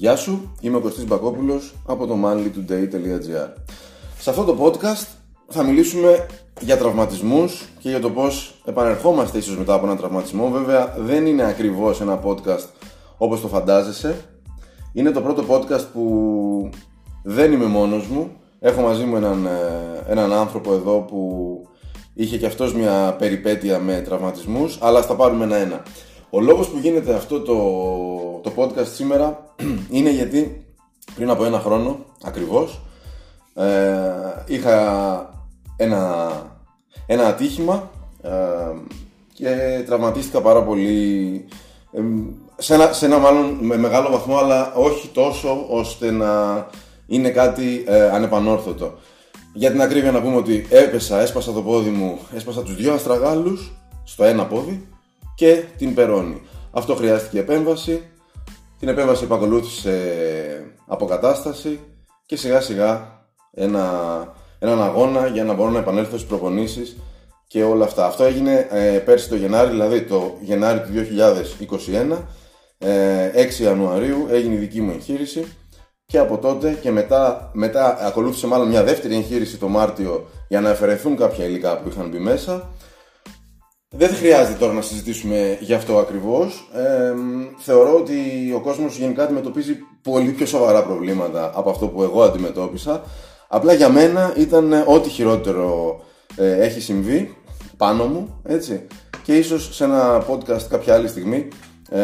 Γεια σου, είμαι ο Κωστής Μπακόπουλος από το manlytoday.gr Σε αυτό το podcast θα μιλήσουμε για τραυματισμούς και για το πώς επανερχόμαστε ίσως μετά από ένα τραυματισμό. Βέβαια δεν είναι ακριβώς ένα podcast όπως το φαντάζεσαι. Είναι το πρώτο podcast που δεν είμαι μόνος μου. Έχω μαζί μου έναν, ε, έναν άνθρωπο εδώ που είχε και αυτός μια περιπέτεια με τραυματισμούς Αλλά θα πάρουμε ένα-ένα ο λόγος που γίνεται αυτό το, το podcast σήμερα είναι γιατί πριν από ένα χρόνο ακριβώς ε, είχα ένα, ένα ατύχημα ε, και τραυματίστηκα πάρα πολύ ε, σε, ένα, σε ένα μάλλον με μεγάλο βαθμό αλλά όχι τόσο ώστε να είναι κάτι ε, ανεπανόρθωτο. Για την ακρίβεια να πούμε ότι έπεσα, έσπασα το πόδι μου, έσπασα τους δυο αστραγάλους στο ένα πόδι και την περώνει. Αυτό χρειάστηκε επέμβαση. Την επέμβαση επακολούθησε αποκατάσταση και σιγά σιγά ένα, έναν αγώνα για να μπορώ να επανέλθω στις προπονήσεις και όλα αυτά. Αυτό έγινε ε, πέρσι το Γενάρη, δηλαδή το Γενάρη του 2021, ε, 6 Ιανουαρίου έγινε η δική μου εγχείρηση και από τότε και μετά, μετά ακολούθησε μάλλον μια δεύτερη εγχείρηση το Μάρτιο για να αφαιρεθούν κάποια υλικά που είχαν μπει μέσα δεν χρειάζεται τώρα να συζητήσουμε γι' αυτό ακριβώς. Ε, θεωρώ ότι ο κόσμος γενικά αντιμετωπίζει πολύ πιο σοβαρά προβλήματα από αυτό που εγώ αντιμετώπισα. Απλά για μένα ήταν ό,τι χειρότερο ε, έχει συμβεί πάνω μου, έτσι. Και ίσως σε ένα podcast κάποια άλλη στιγμή ε,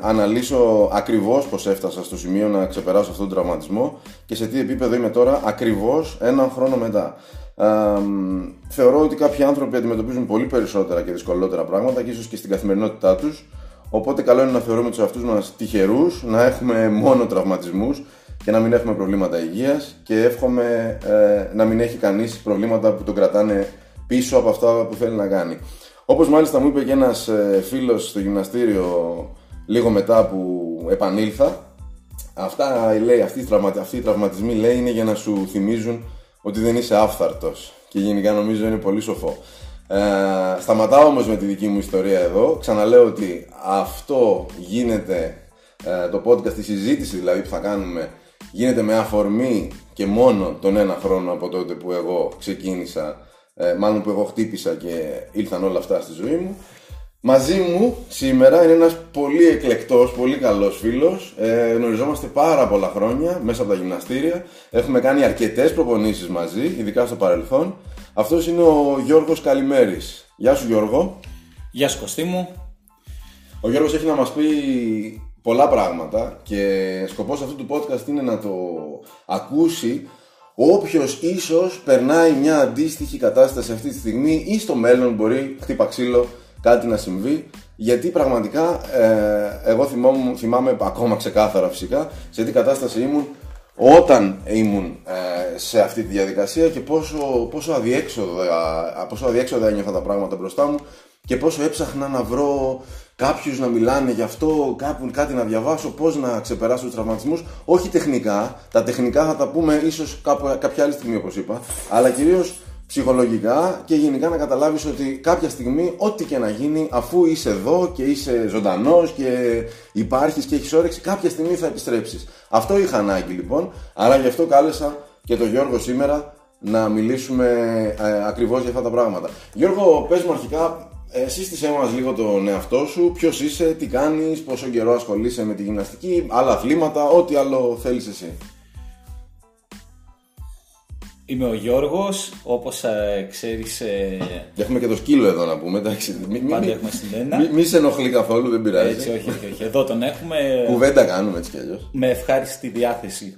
αναλύσω ακριβώς πως έφτασα στο σημείο να ξεπεράσω αυτόν τον τραυματισμό και σε τι επίπεδο είμαι τώρα ακριβώς έναν χρόνο μετά θεωρώ ότι κάποιοι άνθρωποι αντιμετωπίζουν πολύ περισσότερα και δυσκολότερα πράγματα και ίσως και στην καθημερινότητά τους οπότε καλό είναι να θεωρούμε τους αυτούς μας τυχερούς να έχουμε μόνο τραυματισμούς και να μην έχουμε προβλήματα υγείας και εύχομαι ε, να μην έχει κανείς προβλήματα που τον κρατάνε πίσω από αυτά που θέλει να κάνει. Όπως μάλιστα μου είπε και ένας ε, φίλος στο γυμναστήριο λίγο μετά που επανήλθα αυτά λέει, αυτοί, οι τραυματισμοί λέει είναι για να σου θυμίζουν ότι δεν είσαι άφθαρτος και γενικά νομίζω είναι πολύ σοφό. Ε, σταματάω όμως με τη δική μου ιστορία εδώ. Ξαναλέω ότι αυτό γίνεται, ε, το podcast, η συζήτηση δηλαδή που θα κάνουμε, γίνεται με αφορμή και μόνο τον ένα χρόνο από τότε που εγώ ξεκίνησα, ε, μάλλον που εγώ χτύπησα και ήλθαν όλα αυτά στη ζωή μου. Μαζί μου σήμερα είναι ένας πολύ εκλεκτός, πολύ καλός φίλος. Ε, γνωριζόμαστε πάρα πολλά χρόνια μέσα από τα γυμναστήρια. Έχουμε κάνει αρκετές προπονήσεις μαζί, ειδικά στο παρελθόν. Αυτός είναι ο Γιώργος Καλημέρης. Γεια σου Γιώργο. Γεια σου Κωστή μου. Ο Γιώργος έχει να μας πει πολλά πράγματα και σκοπός αυτού του podcast είναι να το ακούσει όποιος ίσως περνάει μια αντίστοιχη κατάσταση αυτή τη στιγμή ή στο μέλλον μπορεί χτύπα ξύλο κάτι να συμβεί γιατί πραγματικά ε, εγώ θυμάμαι, θυμάμαι ακόμα ξεκάθαρα φυσικά σε τι κατάσταση ήμουν όταν ήμουν ε, σε αυτή τη διαδικασία και πόσο, πόσο, αδιέξοδα, πόσο αδιέξοδα ένιωθα τα πράγματα μπροστά μου και πόσο έψαχνα να βρω κάποιους να μιλάνε γι' αυτό, κάπου, κάτι να διαβάσω, πώς να ξεπεράσω τους τραυματισμούς, όχι τεχνικά, τα τεχνικά θα τα πούμε ίσως κάπου, κάποια άλλη στιγμή όπως είπα, αλλά κυρίως ψυχολογικά και γενικά να καταλάβεις ότι κάποια στιγμή ό,τι και να γίνει αφού είσαι εδώ και είσαι ζωντανός και υπάρχεις και έχεις όρεξη κάποια στιγμή θα επιστρέψεις. Αυτό είχα ανάγκη λοιπόν, άρα γι' αυτό κάλεσα και τον Γιώργο σήμερα να μιλήσουμε ε, ακριβώς για αυτά τα πράγματα. Γιώργο, πες μου αρχικά, ε, σύστησέ μας λίγο τον εαυτό σου, ποιος είσαι, τι κάνεις, πόσο καιρό ασχολείσαι με τη γυμναστική, άλλα αθλήματα, ό,τι άλλο θέλεις εσύ. Είμαι ο Γιώργος, όπως ε, ξέρεις... Ε... έχουμε και το σκύλο εδώ να πούμε, εντάξει. Πάντα έχουμε συνένα. Μη, μη σε ενοχλεί καθόλου, δεν πειράζει. Έτσι, όχι, όχι, όχι. Εδώ τον έχουμε... Κουβέντα κάνουμε έτσι κι αλλιώς. Με ευχάριστη διάθεση.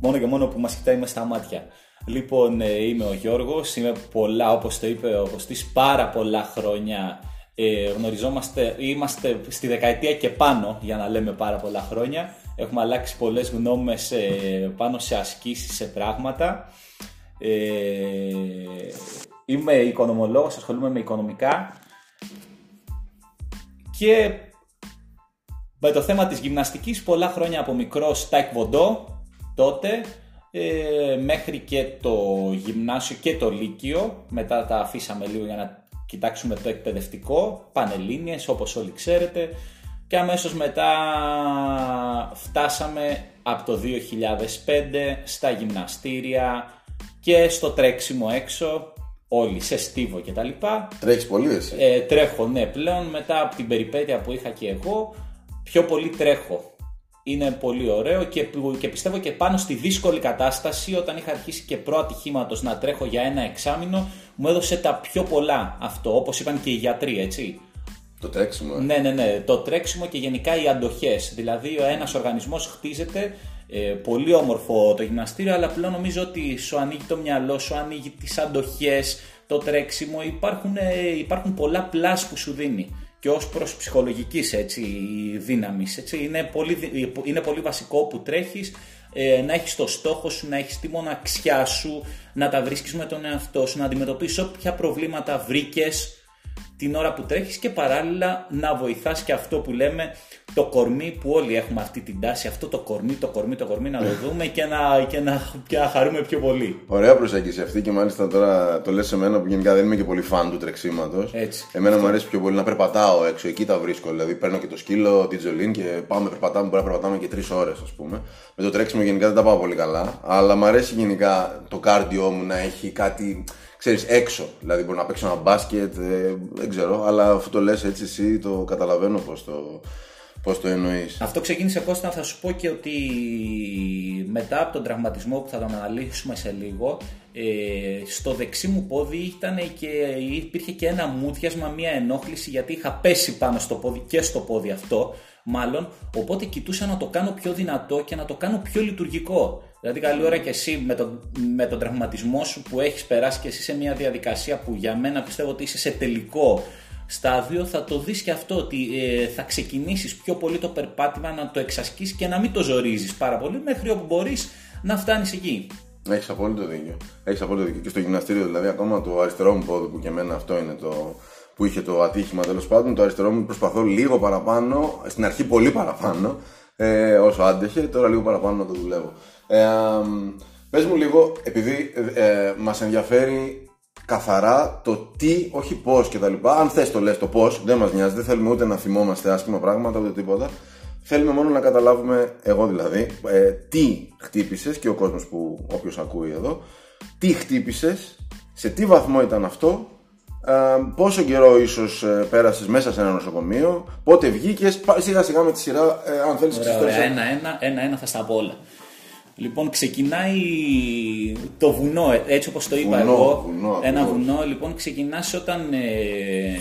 μόνο και μόνο που μας κοιτάει με στα μάτια. Λοιπόν, ε, είμαι ο Γιώργος, είμαι πολλά, όπως το είπε ο Κωστής, πάρα πολλά χρόνια ε, γνωριζόμαστε, είμαστε στη δεκαετία και πάνω για να λέμε πάρα πολλά χρόνια. Έχουμε αλλάξει πολλές γνώμες ε, πάνω σε ασκήσεις, σε πράγματα. Ε, είμαι οικονομολόγος, ασχολούμαι με οικονομικά και με το θέμα της γυμναστικής πολλά χρόνια από μικρό βοντό τότε ε, μέχρι και το γυμνάσιο και το λύκειο μετά τα αφήσαμε λίγο για να κοιτάξουμε το εκπαιδευτικό πανελλήνιες όπως όλοι ξέρετε και αμέσως μετά φτάσαμε από το 2005 στα γυμναστήρια και στο τρέξιμο έξω, όλοι σε στίβο κτλ. Τρέχεις πολύ εσύ. Ε, τρέχω, ναι, πλέον μετά από την περιπέτεια που είχα και εγώ, πιο πολύ τρέχω. Είναι πολύ ωραίο και, και πιστεύω και πάνω στη δύσκολη κατάσταση όταν είχα αρχίσει και προατυχήματο να τρέχω για ένα εξάμεινο μου έδωσε τα πιο πολλά αυτό όπως είπαν και οι γιατροί έτσι. Το τρέξιμο. Ε. Ναι, ναι, ναι. Το τρέξιμο και γενικά οι αντοχές. Δηλαδή, ο ένας οργανισμός χτίζεται ε, πολύ όμορφο το γυμναστήριο, αλλά πλέον νομίζω ότι σου ανοίγει το μυαλό, σου ανοίγει τις αντοχές, το τρέξιμο. Υπάρχουν, ε, υπάρχουν πολλά πλάς που σου δίνει και ως προς ψυχολογικής έτσι, δύναμης. Έτσι. Είναι, πολύ, είναι πολύ βασικό που τρέχεις ε, να έχεις το στόχο σου, να έχεις τη μοναξιά σου, να τα βρίσκεις με τον εαυτό σου, να αντιμετωπίσεις όποια προβλήματα βρήκες την ώρα που τρέχεις και παράλληλα να βοηθάς και αυτό που λέμε το κορμί που όλοι έχουμε αυτή την τάση, αυτό το κορμί, το κορμί, το κορμί να το δούμε και να, και να, και να χαρούμε πιο πολύ. Ωραία προσέγγιση αυτή και μάλιστα τώρα το λες σε μένα που γενικά δεν είμαι και πολύ φαν του τρεξίματος. Έτσι. Εμένα μου αρέσει πιο πολύ να περπατάω έξω, εκεί τα βρίσκω. Δηλαδή παίρνω και το σκύλο, την τζολίν και πάμε περπατάμε, μπορεί να περπατάμε και τρεις ώρες ας πούμε. Με το τρέξιμο γενικά δεν τα πάω πολύ καλά, αλλά μου αρέσει γενικά το κάρδιό μου να έχει κάτι ξέρεις, έξω. Δηλαδή μπορεί να παίξω ένα μπάσκετ, ε, δεν ξέρω, αλλά αφού το λες έτσι εσύ το καταλαβαίνω πώς το, πώς το εννοείς. Αυτό ξεκίνησε Κώστα, θα σου πω και ότι μετά από τον τραυματισμό που θα τον αναλύσουμε σε λίγο, ε, στο δεξί μου πόδι ήταν και, υπήρχε και ένα μούδιασμα, μια ενόχληση γιατί είχα πέσει πάνω στο πόδι και στο πόδι αυτό μάλλον, οπότε κοιτούσα να το κάνω πιο δυνατό και να το κάνω πιο λειτουργικό. Δηλαδή, καλή ώρα και εσύ με τον, με τον τραυματισμό σου που έχεις περάσει και εσύ σε μια διαδικασία που για μένα πιστεύω ότι είσαι σε τελικό στάδιο, θα το δεις και αυτό ότι ε, θα ξεκινήσεις πιο πολύ το περπάτημα να το εξασκείς και να μην το ζορίζεις πάρα πολύ μέχρι όπου μπορείς να φτάνεις εκεί. Έχεις απόλυτο δίκιο. Έχεις απόλυτο δίκιο. Και στο γυμναστήριο, δηλαδή, ακόμα το αριστερό μου πόδι που και εμένα αυτό είναι το, που είχε το ατύχημα τέλος πάντων. Το αριστερό μου προσπαθώ λίγο παραπάνω, στην αρχή πολύ παραπάνω, ε, όσο άντεχε, τώρα λίγο παραπάνω να το δουλεύω. Ε, πες μου λίγο, επειδή ε, μας ενδιαφέρει καθαρά το τι, όχι πώς και τα λοιπά. Αν θες το λες το πώς, δεν μας νοιάζει, δεν θέλουμε ούτε να θυμόμαστε άσχημα πράγματα ούτε τίποτα. Θέλουμε μόνο να καταλάβουμε, εγώ δηλαδή, ε, τι χτύπησες και ο κόσμος που όποιος ακούει εδώ, τι χτύπησες, σε τι βαθμό ήταν αυτό ε, πόσο καιρό ίσως ε, πέρασες μέσα σε ένα νοσοκομείο, πότε βγήκες, σιγά σιγά με τη σειρά, ε, αν θέλεις να Ένα-ένα, ένα-ένα θα στα πω όλα. Λοιπόν, ξεκινάει το βουνό, ε, έτσι όπως το είπα βουνό, εγώ. Βουνό, ένα βουνό, λοιπόν, ξεκινάς όταν, ε,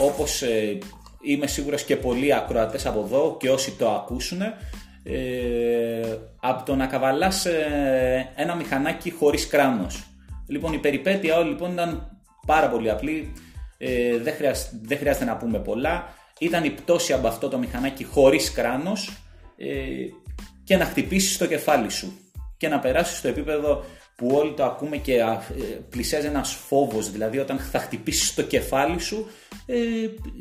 όπως ε, είμαι σίγουρος και πολλοί ακροατές από εδώ και όσοι το ακούσουν, ε, από το να καβαλάς ένα μηχανάκι χωρίς κράνος. Λοιπόν, η περιπέτεια όλη λοιπόν ήταν πάρα πολύ απλή, ε, δεν, χρειάζεται, δεν χρειάζεται να πούμε πολλά. Ήταν η πτώση από αυτό το μηχανάκι χωρίς κράνος ε, και να χτυπήσεις το κεφάλι σου και να περάσεις στο επίπεδο που όλοι το ακούμε και ε, πλησιάζει ένας φόβος, δηλαδή όταν θα χτυπήσεις το κεφάλι σου ε,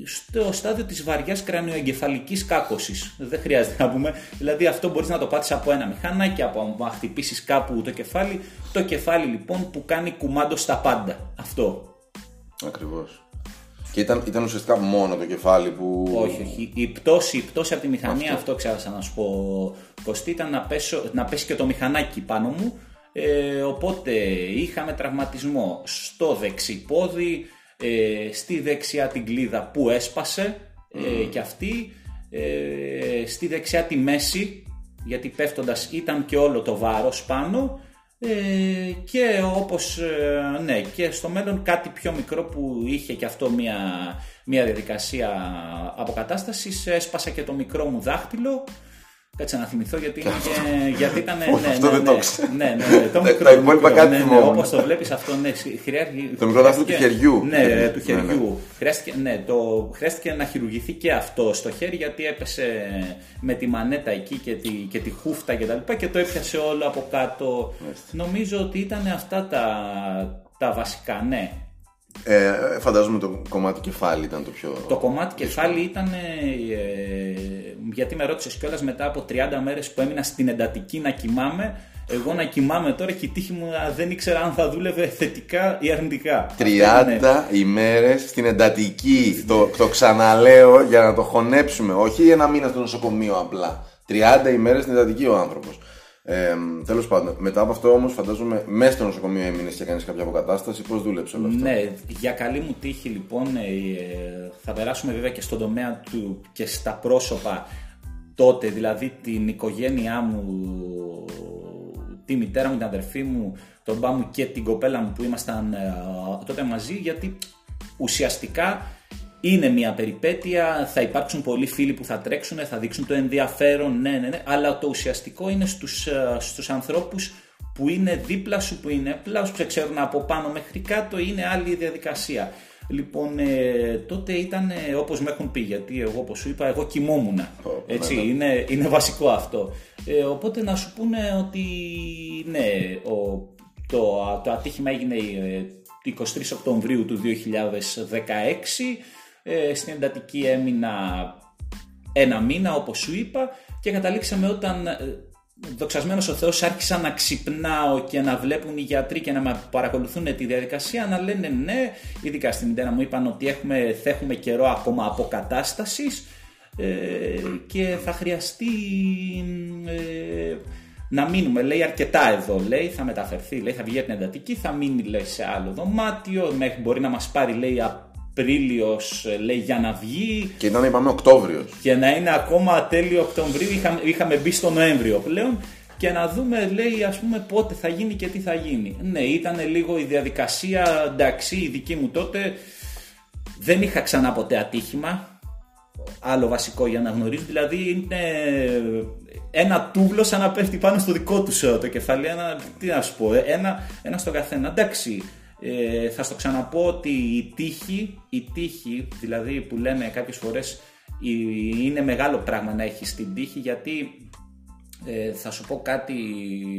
στο στάδιο της βαριάς κρανιοεγκεφαλικής κάκωσης. Δεν χρειάζεται να πούμε, δηλαδή αυτό μπορείς να το πάτεις από ένα μηχανάκι, από να χτυπήσεις κάπου το κεφάλι, το κεφάλι λοιπόν που κάνει κουμάντο στα πάντα. Αυτό. Ακριβώς. Και ήταν, ήταν ουσιαστικά μόνο το κεφάλι που. Όχι, όχι. Η πτώση, η πτώση από τη μηχανή, αυτό, αυτό ξέχασα να σου πω. Κωστή ήταν να, πέσω, να πέσει και το μηχανάκι πάνω μου. Ε, οπότε είχαμε τραυματισμό στο δεξί πόδι, ε, στη δεξιά την κλίδα που έσπασε ε, και αυτή, ε, στη δεξιά τη μέση, γιατί πέφτοντας ήταν και όλο το βάρος πάνω ε, και όπως ε, ναι και στο μέλλον κάτι πιο μικρό που είχε και αυτό μια, μια διαδικασία αποκατάστασης έσπασα και το μικρό μου δάχτυλο Κάτσε να θυμηθώ γιατί, είναι, γιατί ήταν. Ναι, αυτό ναι, δεν ναι, το ξέρω. Ναι, ναι, ναι, το μικρό. Τα υπόλοιπα κάτι ναι, ναι, θυμόμουν. Όπως το βλέπεις αυτό, ναι, χρειάζεται. Το μικρό δάχτυλο του χεριού. Ναι, Ναι, του ναι, χεριού. Χρειάστηκε, ναι, το, χρειάστηκε να χειρουργηθεί και αυτό στο χέρι γιατί έπεσε με τη μανέτα εκεί και τη, και τη χούφτα και τα λοιπά και το έπιασε όλο από κάτω. Νομίζω ότι ήταν αυτά τα, τα βασικά, ναι. Ε, φαντάζομαι το κομμάτι κεφάλι ήταν το πιο. Το κομμάτι κεφάλι ήταν. Ε, γιατί με ρώτησες κιόλας μετά από 30 μέρες που έμεινα στην εντατική να κοιμάμαι, Εγώ να κοιμάμαι τώρα και η τύχη μου δεν ήξερα αν θα δούλευε θετικά ή αρνητικά. 30 ημέρες στην εντατική. το, το ξαναλέω για να το χωνέψουμε. Όχι ένα μήνα στο νοσοκομείο απλά. 30 ημέρες στην εντατική ο άνθρωπος. Ε, Τέλος πάντων, μετά από αυτό όμως, φαντάζομαι μέσα στο νοσοκομείο έμεινες και κάνει κάποια αποκατάσταση. Πώς δούλεψε όλο αυτό; Ναι, για καλή μου τύχη λοιπόν, ε, θα περάσουμε βέβαια και στον τομέα του και στα πρόσωπα τότε, δηλαδή την οικογένειά μου, τη μητέρα μου, την αδερφή μου, τον μπά μου και την κοπέλα μου που ήμασταν ε, τότε μαζί, γιατί ουσιαστικά είναι μια περιπέτεια, θα υπάρξουν πολλοί φίλοι που θα τρέξουν, θα δείξουν το ενδιαφέρον, ναι, ναι, ναι, αλλά το ουσιαστικό είναι στους, ε, στους ανθρώπους που είναι δίπλα σου, που είναι απλά, που σε ξέρουν από πάνω μέχρι κάτω, είναι άλλη διαδικασία. Λοιπόν, ε, τότε ήταν ε, όπως με έχουν πει, γιατί εγώ όπως σου είπα, εγώ κοιμόμουν. έτσι, είναι, είναι βασικό αυτό. Ε, οπότε να σου πούνε ότι ναι, ο, το, το ατύχημα έγινε 23 ε, Οκτωβρίου του 2016 ε, στην εντατική έμεινα ένα μήνα όπως σου είπα και καταλήξαμε όταν ε, δοξασμένος ο Θεός άρχισα να ξυπνάω και να βλέπουν οι γιατροί και να με παρακολουθούν τη διαδικασία να λένε ναι, ειδικά στην μητέρα μου είπαν ότι έχουμε, θα έχουμε καιρό ακόμα αποκατάστασης ε, και θα χρειαστεί ε, να μείνουμε, λέει αρκετά εδώ, λέει, θα μεταφερθεί, λέει, θα βγει από την εντατική, θα μείνει, λέει, σε άλλο δωμάτιο, μέχρι μπορεί να μας πάρει, λέει, Απρίλιος, ε, λέει, για να βγει. Και ήταν, είπαμε, Οκτώβριος. Και να είναι ακόμα τέλειο Οκτωβρίου, είχαμε, είχαμε μπει στο Νοέμβριο πλέον. Και να δούμε, λέει, ας πούμε, πότε θα γίνει και τι θα γίνει. Ναι, ήταν λίγο η διαδικασία, εντάξει, η δική μου τότε. Δεν είχα ξανά ποτέ ατύχημα. Άλλο βασικό για να γνωρίζω. Δηλαδή, είναι ένα τούβλο σαν να πέφτει πάνω στο δικό του το κεφάλι. Ένα, τι να σου πω, ένα, ένα στο καθένα. Εντάξει, ε, θα στο ξαναπώ ότι η τύχη, η τύχη, δηλαδή που λέμε κάποιες φορές είναι μεγάλο πράγμα να έχεις την τύχη γιατί ε, θα σου πω κάτι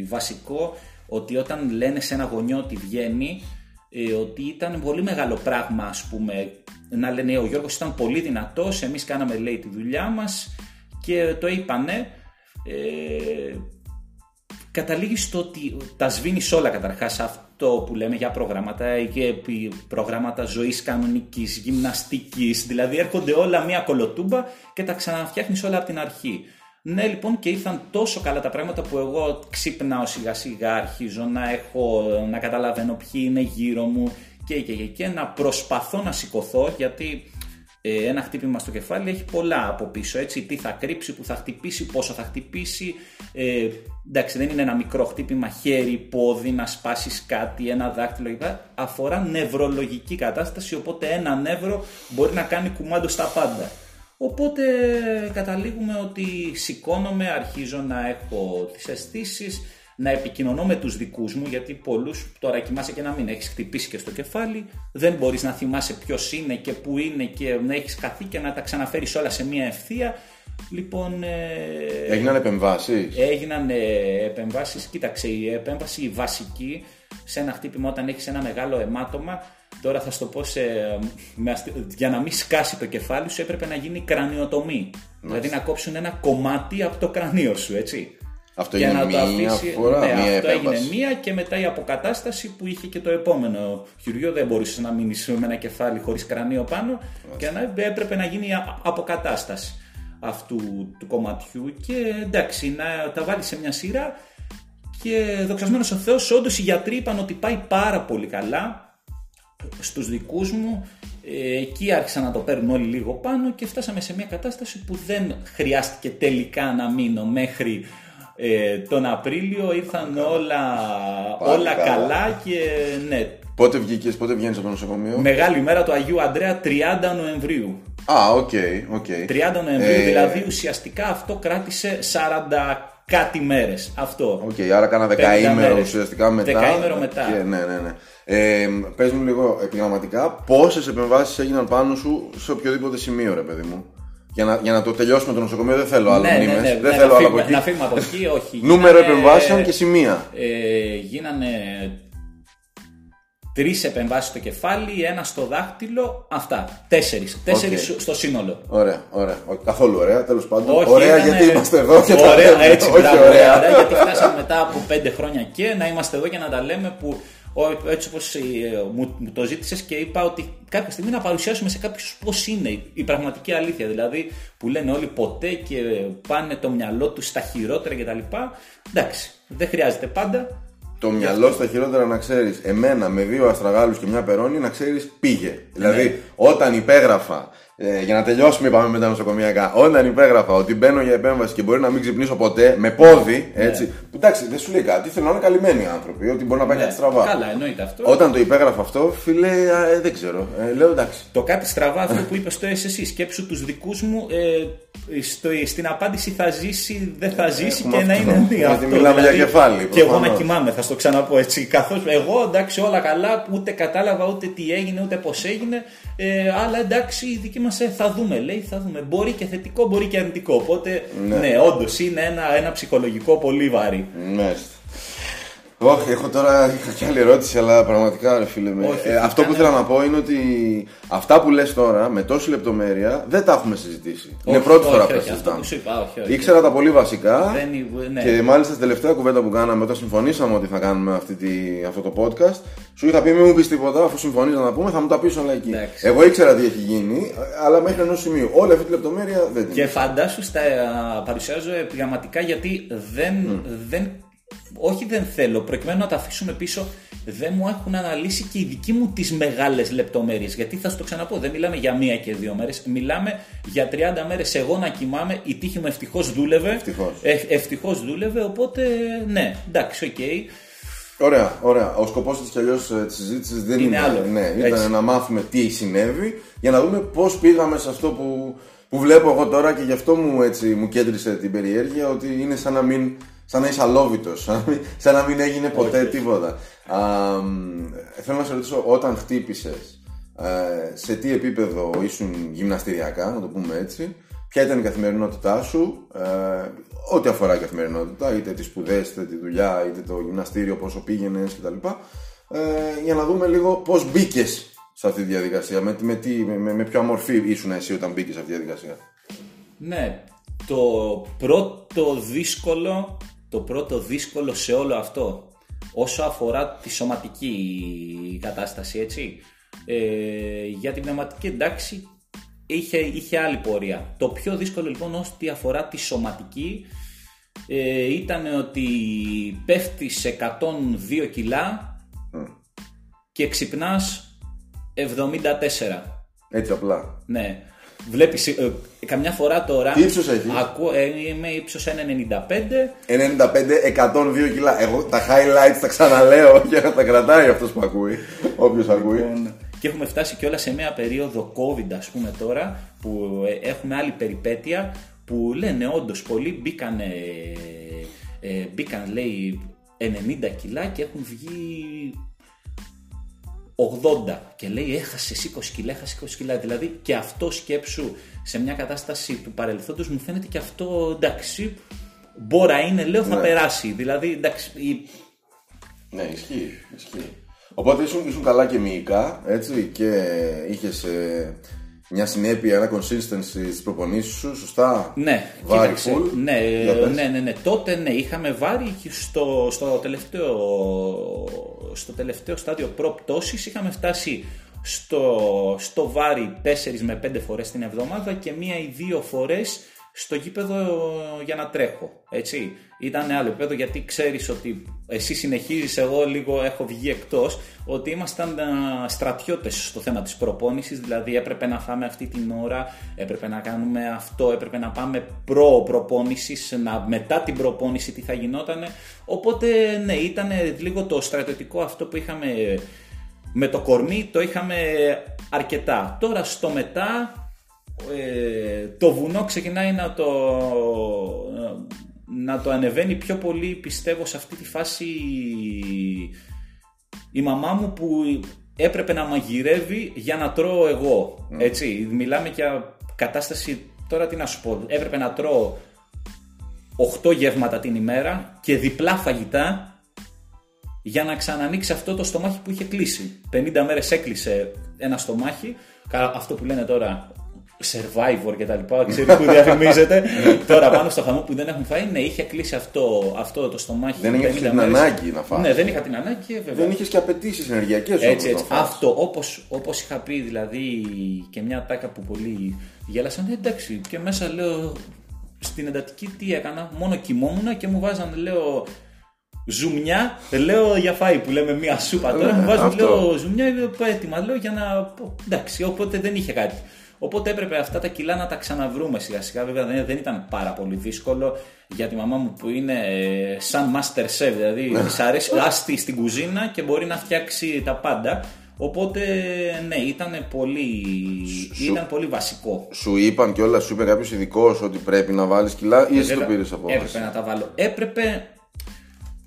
βασικό ότι όταν λένε σε ένα γονιό ότι βγαίνει ε, ότι ήταν πολύ μεγάλο πράγμα ας πούμε να λένε «Ε, ο Γιώργος ήταν πολύ δυνατός, εμείς κάναμε λέει τη δουλειά μας και το είπανε ε, καταλήγεις στο ότι τα σβήνεις όλα καταρχάς αυτό που λέμε για προγράμματα και προγράμματα ζωής κανονικής, γυμναστικής. Δηλαδή έρχονται όλα μία κολοτούμπα και τα ξαναφτιάχνεις όλα από την αρχή. Ναι, λοιπόν, και ήρθαν τόσο καλά τα πράγματα που εγώ ξύπναω σιγά σιγά, αρχίζω να έχω, να καταλαβαίνω ποιοι είναι γύρω μου και, και, και, και να προσπαθώ να σηκωθώ γιατί ε, ένα χτύπημα στο κεφάλι έχει πολλά από πίσω. Έτσι, τι θα κρύψει, που θα χτυπήσει, πόσο θα χτυπήσει. Ε, εντάξει, δεν είναι ένα μικρό χτύπημα χέρι, πόδι, να σπάσεις κάτι, ένα δάκτυλο κλπ. Αφορά νευρολογική κατάσταση, οπότε ένα νεύρο μπορεί να κάνει κουμάντο στα πάντα. Οπότε καταλήγουμε ότι σηκώνομαι, αρχίζω να έχω τις αισθήσεις, να επικοινωνώ με τους δικούς μου γιατί πολλούς τώρα κοιμάσαι και να μην έχεις χτυπήσει και στο κεφάλι δεν μπορείς να θυμάσαι ποιος είναι και πού είναι και να έχεις καθεί και να τα ξαναφέρεις όλα σε μια ευθεία Λοιπόν, ε, έγιναν επεμβάσεις; Έγιναν ε, επεμβάσεις Κοίταξε η επέμβαση βασική σε ένα χτύπημα όταν έχεις ένα μεγάλο αιμάτωμα Τώρα θα σου το πω σε, για να μην σκάσει το κεφάλι σου έπρεπε να γίνει κρανιοτομή. Δηλαδή να κόψουν ένα κομμάτι από το κρανίο σου, έτσι. Αυτό για έγινε να μία αφήσει... φορά, ναι, μία αυτό έγινε μία και μετά η αποκατάσταση που είχε και το επόμενο χειριό. Δεν μπορούσες να μείνεις με ένα κεφάλι χωρίς κρανίο πάνω και να, έπρεπε να γίνει αποκατάσταση αυτού του κομματιού. Και εντάξει να τα βάλεις σε μια σειρά και δοξασμένος ο Θεός όντως οι γιατροί είπαν ότι πάει πάρα πολύ καλά στους δικούς μου. Ε, εκεί άρχισαν να το παίρνουν όλοι λίγο πάνω και φτάσαμε σε μια κατάσταση που δεν χρειάστηκε τελικά να μείνω μέχρι ε, τον Απρίλιο ήρθαν όλα, όλα καλά. και ναι. Πότε βγήκες, πότε βγαίνεις από το νοσοκομείο; Μεγάλη μέρα του Αγίου Αντρέα 30 Νοεμβρίου. Α, ok, okay, okay. 30 Νοεμβρίου, ε... δηλαδή ουσιαστικά αυτό κράτησε 40 κάτι μέρες. Αυτό. Ok, okay, άρα κάνα δεκαήμερο ουσιαστικά μετά. Δεκαήμερο μετά. Και, ναι, ναι, ναι. Ε, πες μου λίγο επιγραμματικά πόσες επεμβάσεις έγιναν πάνω σου σε οποιοδήποτε σημείο, ρε παιδί μου; Για να, για να το τελειώσουμε το νοσοκομείο δεν θέλω άλλο ναι, μνήμες. Ναι, ναι, δεν ναι, θέλω άλλο από εκεί. Να φύγουμε από εκεί, όχι. Νούμερο επεμβάσεων και σημεία. Ε, γίνανε Τρεις επεμβάσεις στο κεφάλι, ένα στο δάχτυλο. Αυτά. Τέσσερις. Τέσσερις στο σύνολο. Ωραία, ωραία. Καθόλου ωραία, τέλος πάντων. Όχι, ωραία ήτανε- γιατί είμαστε εδώ και τα Ωραία, λέμε. έτσι, Όχι μπράβο, ωραία. ωραία, γιατί φτάσαμε μετά από πέντε χρόνια και να είμαστε εδώ και να τα λέμε που ο- έτσι όπως ε, μου, μου το ζήτησες και είπα ότι κάποια στιγμή να παρουσιάσουμε σε κάποιους πώς είναι η, η πραγματική αλήθεια δηλαδή που λένε όλοι ποτέ και πάνε το μυαλό τους στα χειρότερα κτλ. Εντάξει, δεν χρειάζεται πάντα. Το μυαλό στα χειρότερα να ξέρεις, εμένα με δύο αστραγάλους και μια περώνη να ξέρεις πήγε. Δηλαδή, όταν υπέγραφα, ε, για να τελειώσουμε, είπαμε με τα νοσοκομιακά, όταν υπέγραφα ότι μπαίνω για επέμβαση και μπορεί να μην ξυπνήσω ποτέ, με πόδι, έτσι. Που εντάξει, δεν σου λέει κάτι, θέλω να είναι καλυμμένοι άνθρωποι, ότι μπορεί να πάει κάτι στραβά. Καλά, εννοείται αυτό. Όταν το υπέγραφα αυτό, φίλε, α, ε, δεν ξέρω. Ε, λέω εντάξει. Το κάτι στραβά αυτό που είπες το εσύ. Σκέψου τους δικούς μου. Ε, στο, στην απάντηση θα ζήσει, δεν θα ζήσει έχουμε και να αυτό. είναι ναι, Γιατί αυτό. μιλάμε για κεφάλι, Και εγώ να προφανώς. κοιμάμαι, θα στο ξαναπώ έτσι. Καθώς εγώ εντάξει, όλα καλά, που ούτε κατάλαβα ούτε τι έγινε, ούτε πώς έγινε. Ε, αλλά εντάξει, η δική μα θα δούμε, λέει, θα δούμε. Μπορεί και θετικό, μπορεί και αρνητικό. Οπότε, Ναι. ναι, όντως είναι ένα, ένα ψυχολογικό πολύ βάρη. Μάλιστα. Όχι, έχω τώρα είχα και άλλη ερώτηση, αλλά πραγματικά ρε φίλε με. Όχι, ε, αυτό που ήθελα να πω είναι ότι αυτά που λες τώρα με τόση λεπτομέρεια δεν τα έχουμε συζητήσει. είναι Όχι, πρώτη όχι, φορά που τα όχι, αυτό συζητάμε. που σου είπα, όχι, όχι. Ήξερα τα πολύ βασικά Δεν είναι- ναι. και μάλιστα στην τελευταία κουβέντα που κάναμε όταν συμφωνήσαμε ότι θα κάνουμε αυτή τη, αυτό το podcast σου είχα πει μην μου πεις τίποτα αφού συμφωνείς να τα πούμε θα μου τα πεις όλα εκεί. Εντάξει. Εγώ ήξερα τι έχει γίνει αλλά μέχρι ενός σημείου. Όλη αυτή τη λεπτομέρεια δεν την Και φαντάσου στα α, παρουσιάζω επιγραμματικά γιατί δεν, δεν, όχι δεν θέλω, προκειμένου να τα αφήσουμε πίσω, δεν μου έχουν αναλύσει και οι δικοί μου τις μεγάλες λεπτομέρειες. Γιατί θα σου το ξαναπώ, δεν μιλάμε για μία και δύο μέρες, μιλάμε για 30 μέρες εγώ να κοιμάμαι, η τύχη μου ευτυχώς δούλευε. Ευτυχώς. Ε, ευτυχώς δούλευε, οπότε ναι, εντάξει, οκ. Ωραία, ωραία. Ο σκοπός της κι αλλιώς της συζήτησης δεν Είναι είναι άλλο. Ναι, ήταν Έτσι. να μάθουμε τι συνέβη για να δούμε πώς πήγαμε σε αυτό που, που βλέπω εγώ τώρα και γι' αυτό μου, έτσι, μου κέντρισε την περιέργεια ότι είναι σαν να μην. Σαν να είσαι αλώβητος, σαν, να μην- σαν να μην έγινε ποτέ τίποτα. Α, μ, θέλω να σε ρωτήσω, όταν χτύπησες, σε τι επίπεδο ήσουν γυμναστηριακά, να το πούμε έτσι, ποια ήταν η καθημερινότητά σου, ε, ό,τι αφορά η καθημερινότητα, είτε τις σπουδές, είτε τη δουλειά, είτε το γυμναστήριο, πόσο πήγαινες κτλ. Ε, για να δούμε λίγο πώς μπήκες σε αυτή τη διαδικασία, με, με, τι, με, με, με ποια μορφή ήσουν εσύ όταν μπήκες σε αυτή τη διαδικασία. Ναι, το πρώτο δύσκολο, το πρώτο δύσκολο σε όλο αυτό, όσο αφορά τη σωματική κατάσταση, έτσι, ε, για την πνευματική εντάξει, είχε, είχε άλλη πορεία. Το πιο δύσκολο λοιπόν ό,τι αφορά τη σωματική ε, ήταν ότι πέφτει σε 102 κιλά και ξυπνάς 74. Έτσι απλά. Ναι. Βλέπεις, ε, καμιά φορά τώρα. Τι ύψος έχεις; Ακούω, ε, είμαι ύψος 1,95. 95-102 κιλά. Εγώ τα highlights τα ξαναλέω για να τα κρατάει αυτός που ακούει. Όποιος ακούει. Και έχουμε φτάσει και όλα σε μια περίοδο COVID, ας πούμε τώρα, που ε, έχουμε άλλη περιπέτεια που λένε όντως πολλοί μπήκαν, ε, ε, μπήκαν λέει 90 κιλά και έχουν βγει 80 και λέει έχασες 20 κιλά, έχασες 20 κιλά. Δηλαδή και αυτό σκέψου σε μια κατάσταση του παρελθόντος μου φαίνεται και αυτό εντάξει. Μπόρα είναι, λέω θα Ναι. περάσει. Δηλαδή εντάξει. η- Ναι, ισχύει. ισχύει. Οπότε ήσουν, ήσουν καλά και μυϊκά, έτσι, και είχες ε, μια συνέπεια, ένα consistency στις προπονήσεις σου, σωστά; Ναι, Βάρη κοίταξε, full. Ναι, Για πες. ναι, ναι, ναι. Τότε ναι, είχαμε βάρη και στο, στο, τελευταίο, στο τελευταίο στάδιο προπτώσης είχαμε φτάσει στο, στο βάρη 4 με 5 φορές την εβδομάδα και μία ή δύο φορές στο γήπεδο για να τρέχω. Έτσι. Ήταν άλλο επίπεδο γιατί ξέρεις ότι εσύ συνεχίζεις, εγώ λίγο έχω βγει εκτός, ότι ήμασταν α, στρατιώτες στο θέμα της προπόνησης, δηλαδή έπρεπε να φάμε αυτή την ώρα, έπρεπε να κάνουμε αυτό, έπρεπε να πάμε προ-προπόνησης, να, μετά την προπόνηση τι θα γινότανε. Οπότε ναι, ήταν λίγο το στρατιωτικό αυτό που είχαμε με το κορμί, το είχαμε αρκετά. Τώρα στο μετά ε, το βουνό ξεκινάει να το, να το ανεβαίνει πιο πολύ πιστεύω σε αυτή τη φάση η μαμά μου που έπρεπε να μαγειρεύει για να τρώω εγώ. Έτσι, μιλάμε για κατάσταση, τώρα τι να σου πω, έπρεπε να τρώω 8 γεύματα την ημέρα και διπλά φαγητά για να ξανανοίξει αυτό το στομάχι που είχε κλείσει. 50 μέρες έκλεισε ένα στομάχι. Αυτό που λένε τώρα survivor και τα λοιπά, ξέρει που διαφημίζεται. Τώρα πάνω στο χαμό που δεν έχουν φάει, ναι, είχε κλείσει αυτό, αυτό το στομάχι. Δεν είχες την ανάγκη να φάει. Ναι, δεν είχα την ανάγκη, βέβαια. Δεν είχες και απαιτήσεις ενεργειακές έτσι, έτσι. Αυτό, όπως όπως είχα πει δηλαδή και μια τάκα που πολλοί γέλασαν, εντάξει, και μέσα λέω στην εντατική τι έκανα, μόνο κοιμόμουν και μου βάζαν, λέω, ζουμιά, λέω για φάι που λέμε μία σούπα τώρα, μου βάζουν, λέω, ζουμιά, έτοιμα, λέω για να. Εντάξει, οπότε δεν είχε κάτι. Οπότε έπρεπε αυτά τα κιλά να τα ξαναβρούμε σιγά σιγά. Βέβαια δεν ήταν πάρα πολύ δύσκολο για τη μαμά μου που είναι ε, σαν master chef, δηλαδή ναι. της αρέσει άστη στην κουζίνα και μπορεί να φτιάξει τα πάντα. Οπότε ναι, ήταν πολύ, σου, ήταν πολύ βασικό. Σου είπαν και όλα, σου είπε κάποιος ειδικός ότι πρέπει να βάλεις κιλά ή εσύ το πήρες από Έπρεπε να τα βάλω. Έπρεπε.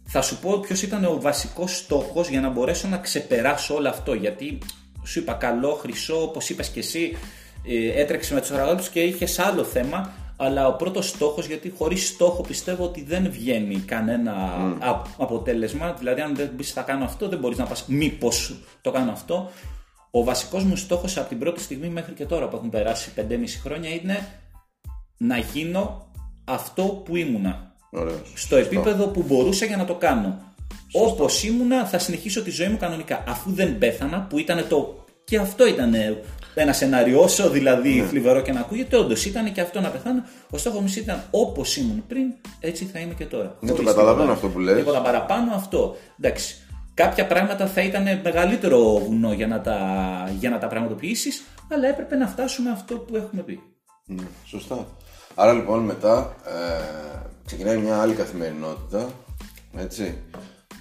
Θα σου πω ποιος ήταν ο βασικός στόχος για να μπορέσω να ξεπεράσω όλο αυτό. Γιατί σου είπα καλό, χρυσό, όπως είπες και εσύ, ε, έτρεξε με τους αγρότε και είχε άλλο θέμα. Αλλά ο πρώτος στόχος, γιατί χωρίς στόχο πιστεύω ότι δεν βγαίνει κανένα αποτέλεσμα. Δηλαδή, αν δεν πεις θα κάνω αυτό, δεν μπορείς να πας μήπως το κάνω αυτό. Ο βασικός μου στόχος από την πρώτη στιγμή μέχρι και τώρα που έχουν περάσει 5,5 χρόνια είναι να γίνω αυτό που ήμουνα. Στο επίπεδο που μπορούσα για να το κάνω. Όπως ήμουνα, θα συνεχίσω τη ζωή μου κανονικά. Αφού δεν πέθανα, που ήταν το. Και αυτό ήταν ένα σενάριο, όσο δηλαδή ναι. θλιβερό και να ακούγεται, όντως ήταν και αυτό να πεθάνω. Ο στόχος μου ήταν όπως ήμουν πριν, έτσι θα είμαι και τώρα. Ναι, το καταλαβαίνω αυτό που λες. Τίποτα παραπάνω αυτό. Εντάξει. Κάποια πράγματα θα ήταν μεγαλύτερο βουνό για να τα, για να τα πραγματοποιήσεις, αλλά έπρεπε να φτάσουμε αυτό που έχουμε πει. Ναι, σωστά. Άρα λοιπόν μετά ε, ξεκινάει μια άλλη καθημερινότητα. Έτσι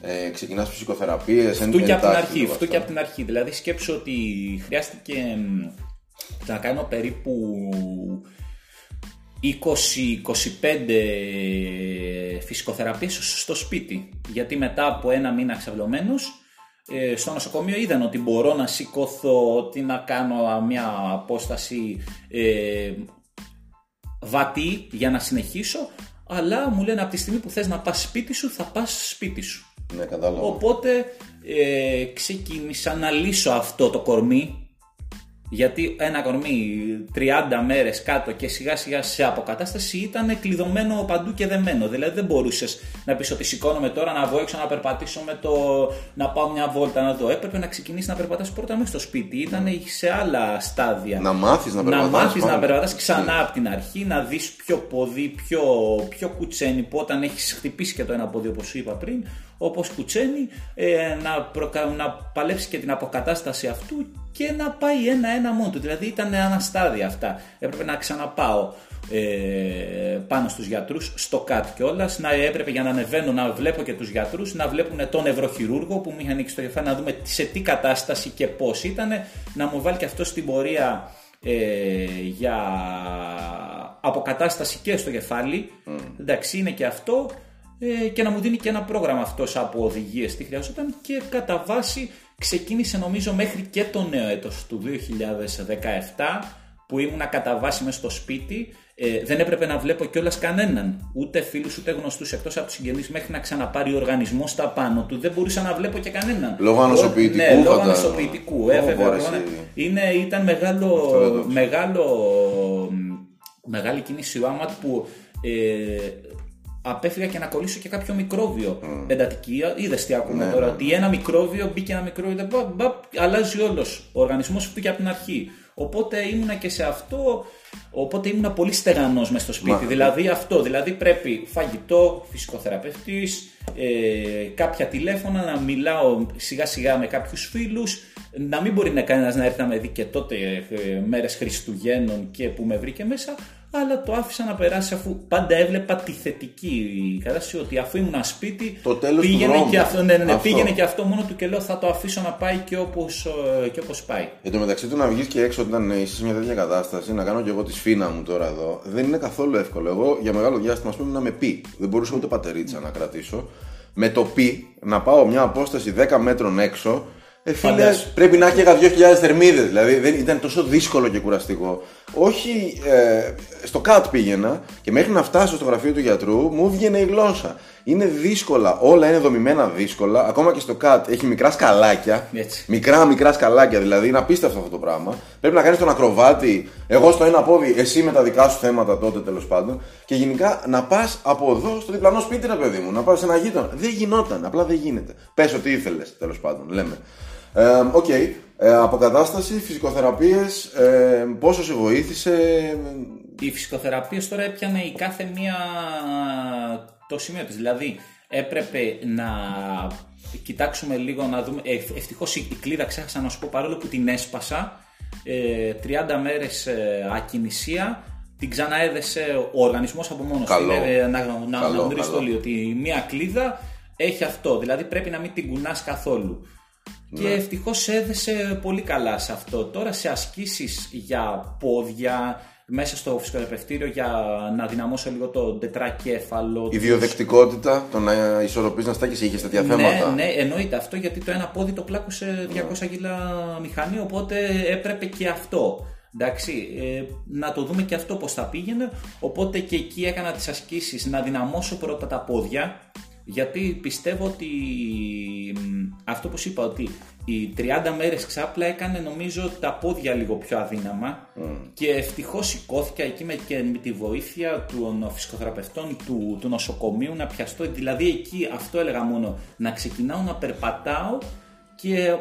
ε, ξεκινάς ψυχοθεραπείες Αυτό και από την αρχή, αυτό και από την αρχή. Δηλαδή σκέψω ότι χρειάστηκε να κάνω περίπου 20-25 φυσικοθεραπείες στο σπίτι. Γιατί μετά από ένα μήνα ξαυλωμένος ε, στο νοσοκομείο είδαν ότι μπορώ να σηκώθω, ότι να κάνω μια απόσταση ε, βατή για να συνεχίσω αλλά μου λένε από τη στιγμή που θες να πας σπίτι σου θα πας σπίτι σου. Ναι, κατάλαβα. Οπότε ε, ξεκίνησα να λύσω αυτό το κορμί γιατί ένα κορμί 30 μέρες κάτω και σιγά σιγά σε αποκατάσταση ήταν κλειδωμένο παντού και δεμένο. Δηλαδή δεν μπορούσες να πεις ότι σηκώνομαι τώρα να βγω έξω να περπατήσω με το. να πάω μια βόλτα να δω. Έπρεπε να ξεκινήσεις να περπατάς πρώτα μέσα στο σπίτι. Ήταν σε άλλα στάδια. Να μάθεις να περπατάς. Να μάθεις να περπατάς ξανά ναι. από την αρχή, να δεις πιο ποδί, πιο, πιο κουτσένι που όταν έχεις χτυπήσει και το ένα ποδί όπως σου είπα πριν, όπως κουτσένει, ε, να, προκα... να παλέψει και την αποκατάσταση αυτού και να πάει ένα-ένα μόνο του. Δηλαδή ήταν αναστάδια αυτά. Έπρεπε να ξαναπάω ε, πάνω στους γιατρούς, στο ΚΑΤ κιόλας, να έπρεπε για να ανεβαίνω να βλέπω και τους γιατρούς, να βλέπουν τον νευροχειρούργο που μου είχε ανοίξει το κεφάλι, να δούμε σε τι κατάσταση και πώς ήταν, να μου βάλει και αυτός στην πορεία ε, για αποκατάσταση και στο κεφάλι. Mm. Εντάξει, είναι και αυτό ε, και να μου δίνει και ένα πρόγραμμα αυτός από οδηγίες τι χρειαζόταν και κατά βάση ξεκίνησε νομίζω μέχρι και το νέο έτος του 2017 που ήμουνα κατά βάση μέσα στο σπίτι ε, δεν έπρεπε να βλέπω κιόλας κανέναν, ούτε φίλους ούτε γνωστούς εκτός από τους συγγενείς, μέχρι να ξαναπάρει ο οργανισμό στα πάνω του. Δεν μπορούσα να βλέπω και κανέναν. Λόγω ανοσοποιητικού. Ναι, λόγω ανοσοποιητικού. Ε, βέβαια, είναι, ήταν μεγάλο, μεγάλο, μεγάλη κίνηση ο Άματ που ε, απέφυγα και να κολλήσω και κάποιο μικρόβιο mm. εντατική. Είδες τι ακούμε ναι, τώρα, ναι. ότι ένα μικρόβιο μπήκε ένα μικρόβιο, μπα, μπα, αλλάζει όλος ο οργανισμός αυτού και από την αρχή. Οπότε ήμουνα και σε αυτό, οπότε ήμουνα πολύ στεγανός μέσα στο σπίτι. Μα, δηλαδή αυτό, δηλαδή πρέπει φαγητό, φυσικοθεραπευτής, ε, κάποια τηλέφωνα, να μιλάω σιγά σιγά με κάποιους φίλους, να μην μπορεί να κανένας να έρθει να με δει και τότε ε, μέρες Χριστουγέννων και που με βρήκε μέσα, αλλά το άφησα να περάσει αφού πάντα έβλεπα τη θετική κατάσταση ότι αφού ήμουν σπίτι το πήγαινε, και αυτό, ναι, ναι, ναι, αυτό. πήγαινε και αυτό μόνο του και λέω θα το αφήσω να πάει και όπως, ε, και όπως πάει. Εν τω μεταξύ του να βγεις και έξω όταν είσαι σε μια τέτοια κατάσταση, να κάνω και εγώ τη σφίνα μου τώρα εδώ, δεν είναι καθόλου εύκολο. Εγώ για μεγάλο διάστημα, ας πούμε, να με πει. Δεν μπορούσα ούτε πατερίτσα να κρατήσω. Με το πει να πάω μια απόσταση 10 μέτρων έξω ε, φίλε, πρέπει να έχει 2.000 θερμίδες. Δηλαδή δεν ήταν τόσο δύσκολο και κουραστικό. Όχι, ε, στο ΚΑΤ πήγαινα και μέχρι να φτάσω στο γραφείο του γιατρού μου βγαίνει η γλώσσα. Είναι δύσκολα, όλα είναι δομημένα δύσκολα. Ακόμα και στο cut έχει μικρά σκαλάκια. Έτσι. Μικρά μικρά σκαλάκια, δηλαδή είναι απίστευτο αυτό το πράγμα. Πρέπει να κάνεις τον ακροβάτη, εγώ στο ένα πόδι, εσύ με τα δικά σου θέματα τότε τέλος πάντων. Και γενικά να πας από εδώ στο διπλανό σπίτι, ρε παιδί μου, να πας σε ένα γείτονα. Δεν γινόταν, απλά δεν γίνεται. Πες ότι ήθελες, τέλος πάντων, λέμε. Ε, Οκ. Ε, αποκατάσταση, φυσικοθεραπείες, ε, πόσο σε βοήθησε. Οι φυσικοθεραπείες τώρα έπιανε η κάθε μία το σημείο της. Δηλαδή έπρεπε να κοιτάξουμε λίγο να δούμε. Ε, ευτυχώς η κλείδα ξέχασα να σου πω παρόλο που την έσπασα. Ε, 30 μέρες ε, ακινησία την ξαναέδεσε ο οργανισμός από μόνος του. Καλό. Ε, να να Καλό, γνωρίζετε καλό. όλοι ότι μία κλείδα έχει αυτό. Δηλαδή πρέπει να μην την κουνάς καθόλου. Και ευτυχώς έδεσε πολύ καλά σε αυτό. Τώρα σε ασκήσεις για πόδια, μέσα στο φυσικοθεραπευτήριο για να δυναμώσω λίγο το τετράκεφαλο. Η βιοδεκτικότητα, το να ισορροπείς να στάκει, είχες τέτοια θέματα. Ναι, ναι, εννοείται αυτό γιατί το ένα πόδι το πλάκωσε 200 κιλά μηχανή, οπότε έπρεπε και αυτό. Εντάξει, ε, να το δούμε και αυτό πώς θα πήγαινε. Οπότε και εκεί έκανα τις ασκήσεις να δυναμώσω πρώτα τα πόδια. Γιατί πιστεύω ότι μ, αυτό που σου είπα ότι οι 30 μέρες ξάπλα έκανε νομίζω τα πόδια λίγο πιο αδύναμα και ευτυχώς σηκώθηκα εκεί με, και με τη βοήθεια των φυσικοθεραπευτών του, του νοσοκομείου να πιαστώ. Δηλαδή εκεί αυτό έλεγα μόνο να ξεκινάω να περπατάω και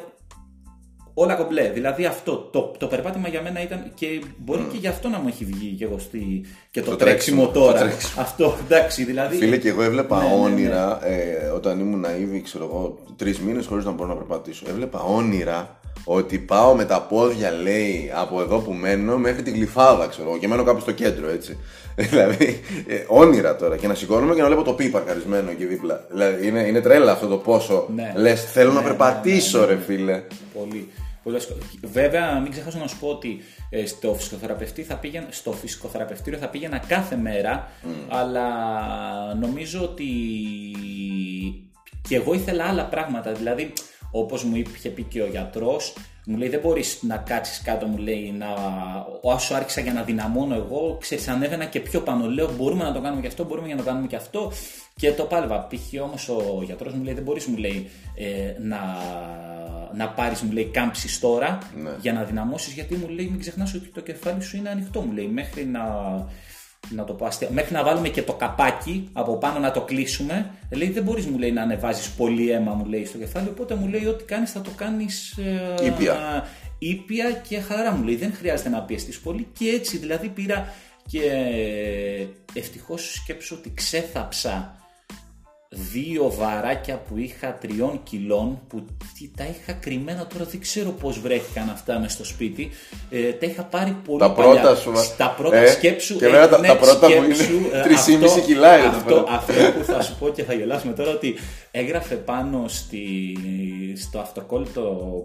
όλα κομπλέ. Δηλαδή αυτό το, το περπάτημα για μένα ήταν και μπορεί και γι' αυτό να μου έχει βγει και εγώ στη, και το, Το τρέξιμο, τρέξιμο, τώρα. το τρέξιμο. Αυτό εντάξει, δηλαδή. Φίλε, και εγώ έβλεπα Ναι, ναι, ναι. όνειρα ε, όταν ήμουν ναΐβη, ξέρω εγώ, τρεις μήνες χωρίς να μπορώ να περπατήσω. Έβλεπα όνειρα ότι πάω με τα πόδια, λέει, από εδώ που μένω μέχρι την γλυφάδα, ξέρω εγώ, και μένω κάπου στο κέντρο, έτσι. δηλαδή, ε, όνειρα τώρα. Και να σηκώνομαι και να βλέπω το πι παρκαρισμένο εκεί δίπλα. Δηλαδή, είναι, είναι τρέλα αυτό το πόσο Ναι. λες, θέλω να Ναι, περπατήσω, ναι, ναι, ρε ναι. φίλε. Πολύ. Πολύ ασκο- Βέβαια, μην ξεχάσω να σου πω ότι ε, στο, φυσικοθεραπευτή θα πήγαινα, στο φυσικοθεραπευτήριο θα πήγαινα κάθε μέρα, αλλά νομίζω ότι και εγώ ήθελα άλλα πράγματα. Δηλαδή, όπως μου είχε πει και ο γιατρός, μου λέει δεν μπορείς να κάτσεις κάτω, μου λέει, να... όσο άρχισα για να δυναμώνω εγώ, ξέρεις, ανέβαινα και πιο πάνω. Λέω μπορούμε να το κάνουμε και αυτό, μπορούμε να το κάνουμε και αυτό. Και το πάλευα. Π.χ. όμως ο γιατρός μου λέει δεν μπορείς, μου λέει, ε, να, να πάρεις, μου λέει, κάμψεις τώρα Ναι. για να δυναμώσεις, γιατί μου λέει μην ξεχνάς ότι το κεφάλι σου είναι ανοιχτό, μου λέει, μέχρι να να το πω αστεία, μέχρι να βάλουμε και το καπάκι από πάνω να το κλείσουμε. Λέει δεν μπορείς, μου λέει, να ανεβάζεις πολύ αίμα, μου λέει στο κεφάλι. Οπότε μου λέει, Ό,τι κάνεις θα το κάνεις. Ε, Ήπια. ήπια και χαρά μου λέει. Δεν χρειάζεται να πιεστεί πολύ. Και έτσι δηλαδή πήρα και ευτυχώς σκέψω ότι ξέθαψα δύο βαράκια που είχα τριών κιλών που τι- τα είχα κρυμμένα τώρα δεν ξέρω πώς βρέθηκαν αυτά μες στο σπίτι ε, τα είχα πάρει πολύ Τα παλιά. πρώτα σου, μα. τα πρώτα Ε, σκέψου και βέβαια τα- ναι, τα πρώτα μου είναι σκέψου, ε, 3,5 αυτό- κιλά είναι τα αυτό, πρώτα. αυτό που θα σου πω και θα γελάσουμε τώρα ότι έγραφε πάνω στη, στο αυτοκόλλητο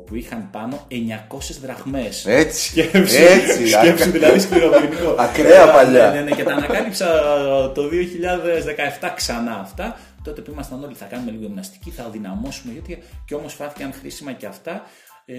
που είχαν πάνω 900 δραχμές Έτσι. Σκέψου, Έτσι. σκέψου ακα- δηλαδή σκληροπυρηνικό. Ακραία Ναι, παλιά. Ναι, ναι, ναι, και τα ανακάλυψα το 2017 ξανά αυτά. Τότε που ήμασταν όλοι θα κάνουμε λίγο γυμναστική, θα δυναμώσουμε, γιατί και όμως φάθηκαν χρήσιμα και αυτά. Ε,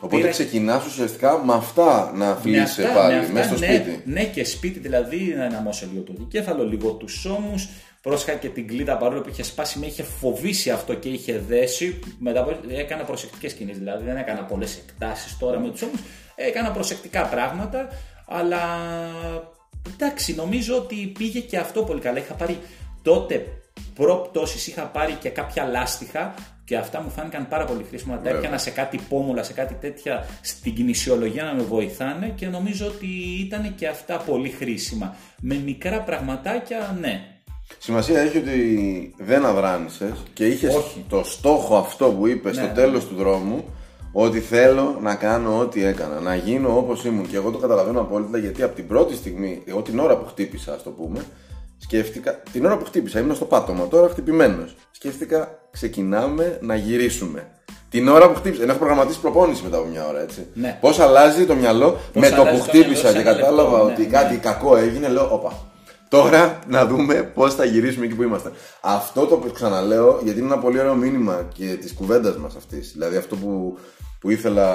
Οπότε πήρα- ξεκινάς ουσιαστικά με αυτά να με φιλήσει αυτά- πάλι με αυτά, μέσα στο ναι, σπίτι. Ναι, και σπίτι δηλαδή να δυναμώσω λίγο το δικέφαλο, λίγο τους ώμους. Πρόσεχα και την κλίδα παρόλο που είχε σπάσει, με είχε φοβήσει αυτό και είχε δέσει. Μετά από- έκανα προσεκτικές κινήσεις, δηλαδή δεν έκανα πολλές εκτάσεις τώρα με τους ώμους. Έκανα προσεκτικά πράγματα, αλλά εντάξει, νομίζω ότι πήγε και αυτό πολύ καλά. Είχα πάρει τότε προπτώσεις, είχα πάρει και κάποια λάστιχα και αυτά μου φάνηκαν πάρα πολύ χρήσιμα. Τα Βέβαια. έπιανα σε κάτι πόμουλα, σε κάτι τέτοια στην κινησιολογία να με βοηθάνε και νομίζω ότι ήταν και αυτά πολύ χρήσιμα. Με μικρά πραγματάκια, ναι. Σημασία έχει ότι δεν αδράνησες και είχες Όχι. το στόχο αυτό που είπες στο Ναι. τέλος του δρόμου ότι θέλω να κάνω ό,τι έκανα, να γίνω όπως ήμουν. Και εγώ το καταλαβαίνω απόλυτα γιατί από την πρώτη στιγμή, εγώ την ώρα που χτύπησα, ας το πούμε, σκέφτηκα, την ώρα που χτύπησα, ήμουν στο πάτωμα, τώρα χτυπημένος. Σκέφτηκα, ξεκινάμε να γυρίσουμε. Την ώρα που χτύπησα, ενώ έχω προγραμματίσει προπόνηση μετά από μια ώρα, έτσι. Ναι. Πώς αλλάζει το μυαλό; Με το αλλάζει που το μυαλό χτύπησα σε και ένα λεπτό, κατάλαβα ναι, ότι ναι. κάτι κακό έγινε, λέω, όπα. Τώρα να δούμε πώς θα γυρίσουμε εκεί που είμαστε. Αυτό το ξαναλέω γιατί είναι ένα πολύ ωραίο μήνυμα και της κουβέντας μας αυτής. Δηλαδή αυτό που, που ήθελα,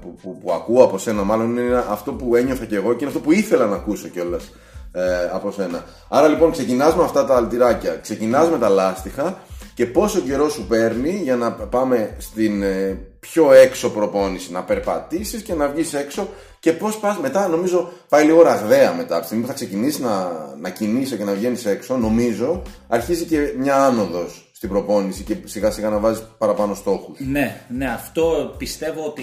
που, που, που ακούω από σένα, μάλλον είναι αυτό που ένιωθα και εγώ και είναι αυτό που ήθελα να ακούσω κιόλας ε, από σένα. Άρα λοιπόν ξεκινάς με αυτά τα αλτηράκια, ξεκινάς με τα λάστιχα και πόσο καιρό σου παίρνει για να πάμε στην ε, πιο έξω προπόνηση, να περπατήσεις και να βγεις έξω και πώς πας μετά, νομίζω πάει λίγο ραγδαία μετά, από τη στιγμή που θα ξεκινήσεις να, να κινείσαι και να βγαίνεις έξω, νομίζω αρχίζει και μια άνοδος στην προπόνηση και σιγά σιγά να βάζεις παραπάνω στόχους. Ναι, ναι, αυτό πιστεύω ότι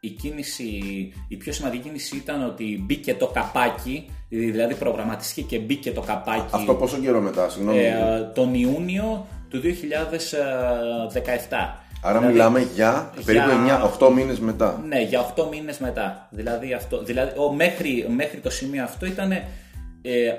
η, η κίνηση, η πιο σημαντική κίνηση ήταν ότι μπήκε το καπάκι, δηλαδή προγραμματίστηκε και μπήκε το καπάκι. Αυτό πόσο καιρό μετά, συγγνώμη. Ε, τον Ιούνιο του 2017. Άρα δηλαδή, μιλάμε για περίπου για... 9, 8 μήνες μετά. Ναι, για 8 μήνες μετά. Δηλαδή, αυτό, δηλαδή ο, μέχρι, μέχρι το σημείο αυτό ήταν ε,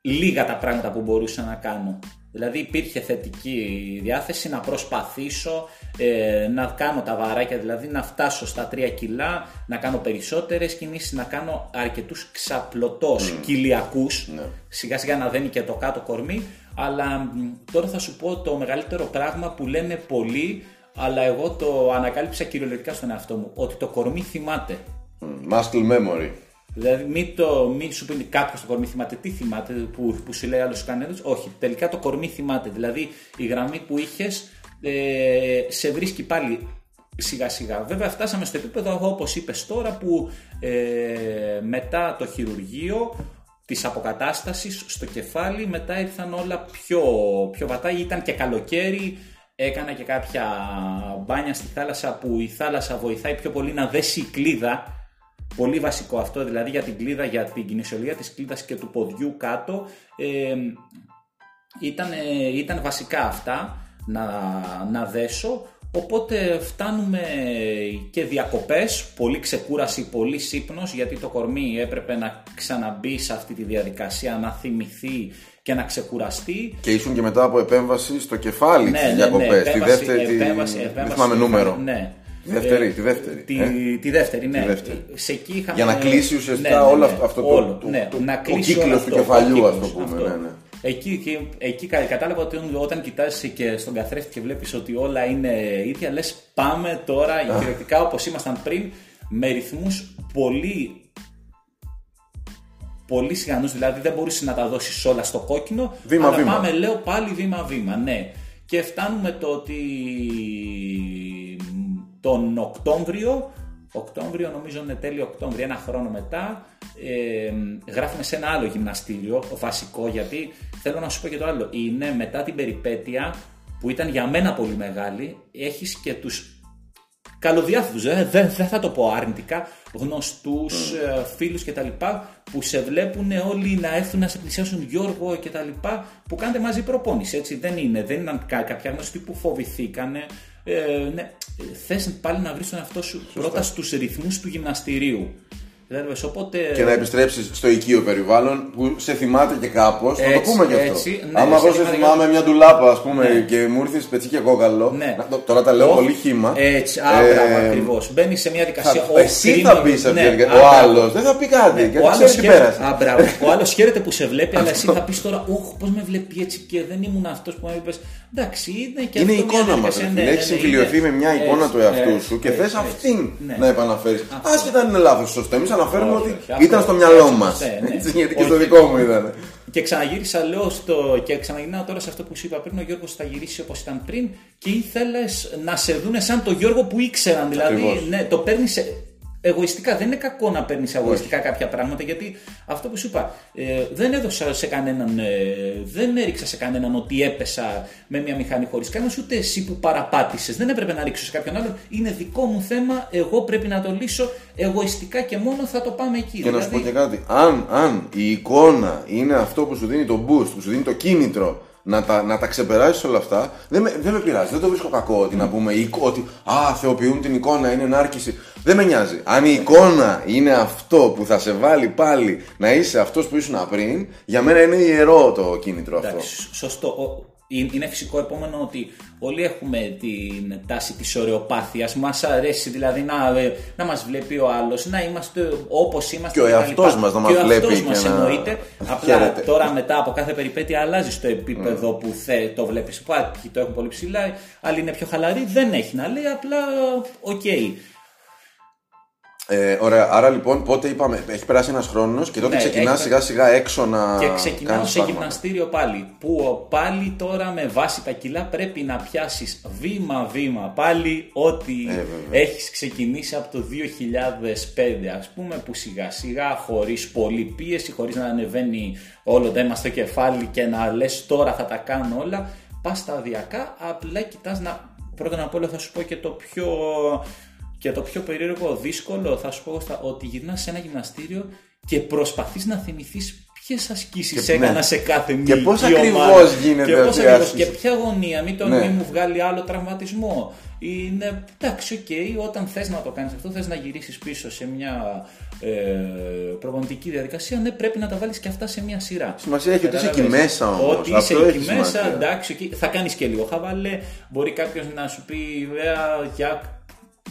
λίγα τα πράγματα που μπορούσα να κάνω. Δηλαδή υπήρχε θετική διάθεση να προσπαθήσω ε, να κάνω τα βαράκια, δηλαδή να φτάσω στα 3 κιλά, να κάνω περισσότερες κινήσεις, να κάνω αρκετούς ξαπλωτός mm. κοιλιακούς, ναι. σιγά σιγά να δένει και το κάτω κορμί, αλλά τώρα θα σου πω το μεγαλύτερο πράγμα που λένε πολλοί, αλλά εγώ το ανακάλυψα κυριολεκτικά στον εαυτό μου, ότι το κορμί θυμάται. Mm. Muscle memory. Δηλαδή, μην, το, μην σου πει κάποιος το κορμί θυμάται. Τι θυμάται που, που σου λέει άλλος κανένας; Όχι, τελικά το κορμί θυμάται. Δηλαδή, η γραμμή που είχες ε, σε βρίσκει πάλι σιγά σιγά. Βέβαια, φτάσαμε στο επίπεδο όπως είπες τώρα που ε, μετά το χειρουργείο της αποκατάστασης στο κεφάλι, μετά ήρθαν όλα πιο, πιο βατά. Ήταν και καλοκαίρι, έκανα και κάποια μπάνια στη θάλασσα που η θάλασσα βοηθάει πιο πολύ να δέσει η κλίδα Πολύ βασικό αυτό, δηλαδή για την κλίδα, για την κινησιολογία της κλίδας και του ποδιού κάτω. Ε, ήταν, ήταν βασικά αυτά να, να δέσω. Οπότε φτάνουμε και διακοπές, πολύ ξεκούραση, πολύ σύπνος γιατί το κορμί έπρεπε να ξαναμπεί σε αυτή τη διαδικασία, να θυμηθεί και να ξεκουραστεί. Και ήσουν και μετά από επέμβαση στο κεφάλι ναι, τις ναι, διακοπές, ναι, τη δεύτερη, επέμβαση, επέμβαση, δεν θυμάμαι νούμερο. Ναι, Τη δεύτερη, τη δεύτερη. Τη, ε; τη δεύτερη, ναι. Τη δεύτερη. Σε εκεί είχαμε... Για να κλείσει ουσιαστικά ναι, ναι, όλο ναι. αυτό όλο, το, ναι, το, να το, κύκλο του κεφαλιού, ας το πούμε. Αυτό. Ναι, ναι. Εκεί, εκεί κατάλαβα ότι όταν κοιτάζει και στον καθρέφτη και βλέπεις ότι όλα είναι ίδια, λες πάμε τώρα κυριολεκτικά όπως ήμασταν πριν με ρυθμούς πολύ πολύ σιγανούς, δηλαδή δεν μπορούσε να τα δώσεις όλα στο κόκκινο. Βήμα, αλλά βήμα. πάμε, λέω πάλι βήμα-βήμα, ναι. Και φτάνουμε το ότι τον Οκτώβριο, Οκτώβριο νομίζω είναι τέλειο Οκτώβριο, ένα χρόνο μετά, ε, γράφουμε σε ένα άλλο γυμναστήριο, βασικό, γιατί θέλω να σου πω και το άλλο, είναι μετά την περιπέτεια που ήταν για μένα πολύ μεγάλη, έχεις και τους καλοδιάθετους, δεν, δεν, δεν θα το πω αρνητικά, γνωστούς, mm. Ε, φίλους κτλ. που σε βλέπουν όλοι να έρθουν να σε πλησιάσουν Γιώργο κτλ. που κάνετε μαζί προπόνηση, έτσι δεν είναι, δεν είναι κάποια γνωστοί που φοβηθήκανε, ε, ναι, θες πάλι να βρεις τον εαυτό σου Σωστά. πρώτα στους ρυθμούς του γυμναστηρίου. Οπότε... Και να επιστρέψεις στο οικείο περιβάλλον που σε θυμάται και κάπως. Θα το πούμε γι' αυτό. Έτσι, ναι, Άμα εγώ σε θυμάμαι μια ντουλάπα, ας πούμε, ναι. και μου ήρθε πετσί και κόκαλο. Ναι. Τώρα τα λέω oh, πολύ χήμα. Έτσι, άμπρα ε, ακριβώς. Μπαίνει σε μια δικασία. Θα, εσύ θα πεις σε αυτή ναι, Ο άλλος δεν θα πει κάτι. Ναι, γιατί ο άλλος χαίρεται που σε βλέπει, αλλά εσύ θα πεις τώρα, Ωχ, πώς με βλέπει έτσι και δεν ήμουν αυτός που μου είπες. Εντάξει, είναι και Είναι η εικόνα μας. Έχεις συμφιλειωθεί με μια εικόνα του εαυτού σου και θες αυτήν να επαναφέρεις. Άσχετα αν είναι λάθος, σωστό. Εμείς αναφέρουμε ότι ήταν στο μυαλό μας. Ναι. Γιατί και στο δικό μου ήταν. Και ξαναγύρισα, λέω, στο... και ξαναγυρνάω τώρα σε αυτό που σου είπα πριν. Ο Γιώργος θα γυρίσει όπως ήταν πριν και ήθελες να σε δούνε σαν το Γιώργο που ήξεραν. Δηλαδή, ναι, το παίρνεις εγωιστικά. Δεν είναι κακό να παίρνεις εγωιστικά κάποια πράγματα γιατί αυτό που σου είπα, ε, δεν έδωσα σε κανέναν, ε, δεν έριξα σε κανέναν ότι έπεσα με μια μηχανή χωρίς κανένα, ούτε εσύ που παραπάτησες. Δεν έπρεπε να ρίξω σε κάποιον άλλον. Είναι δικό μου θέμα. Εγώ πρέπει να το λύσω εγωιστικά και μόνο θα το πάμε εκεί. Και δηλαδή... να σου πω δηλαδή- και κάτι. Αν, αν η εικόνα είναι αυτό που σου δίνει το boost, που σου δίνει το κίνητρο να τα, να τα ξεπεράσεις όλα αυτά, δεν με, δεν με πειράζει. Δεν το βρίσκω κακό ότι να πούμε ότι Α, θεοποιούν την εικόνα, είναι ενάρκηση. Δεν με νοιάζει. Αν η εικόνα είναι αυτό που θα σε βάλει πάλι να είσαι αυτός που ήσουν πριν, για μένα είναι ιερό το κίνητρο αυτό. Εντάξει, σωστό είναι φυσικό επόμενο ότι όλοι έχουμε την τάση της ωρεοπάθειας. Μας αρέσει δηλαδή να, ε, να μας βλέπει ο άλλος, να είμαστε όπως είμαστε. Και ο εαυτός μας να μας βλέπει. Και ο μας εννοείται. Απλά τώρα μετά από κάθε περιπέτεια αλλάζει το επίπεδο mm. που θε, το βλέπεις. Κάποιοι το έχουν πολύ ψηλά, άλλοι είναι πιο χαλαροί. Δεν έχει να λέει, απλά ok. Okay. Ε, ωραία, άρα λοιπόν πότε είπαμε, έχει περάσει ένας χρόνος και τότε Ναι, ξεκινάς έχει- σιγά σιγά έξω να. Και ξεκινάω κάνεις σε πράγματα. γυμναστήριο πάλι. Που πάλι τώρα με βάση τα κιλά πρέπει να πιάσεις βήμα-βήμα πάλι ό,τι Ε, βέβαια. έχεις ξεκινήσει από το 2005, ας πούμε, που σιγά σιγά χωρίς πολλή πίεση, χωρίς να ανεβαίνει όλο το αίμα στο κεφάλι και να λες τώρα θα τα κάνω όλα. Πας σταδιακά, απλά κοιτάς να. Πρώτα απ' όλα θα σου πω και το πιο και το πιο περίεργο, δύσκολο, θα σου πω στα- ότι γυρνάς σε ένα γυμναστήριο και προσπαθείς να θυμηθείς ποιες ασκήσεις Και- έκανα ναι. σε κάθε Και μυϊκή πώς ομάδα. ακριβώς γίνεται και πώς αυτή η ακριβώς, άσκηση; και ποια γωνία, μην, τον, Ναι. μην μου βγάλει άλλο τραυματισμό. Είναι εντάξει, οκ, όταν θες να το κάνεις αυτό, θες να γυρίσεις πίσω σε μια ε, προπονητική διαδικασία, ναι, πρέπει να τα βάλεις και αυτά σε μια σειρά. Σημασία έχει ότι είσαι εκεί Κατάλαβες; μέσα όμως. Ότι Αυτό είσαι έχει εκεί μέσα, σημασία. εντάξει, εκεί θα κάνεις και λίγο χαβαλέ. Μπορεί κάποιος να σου πει, βέβαια, για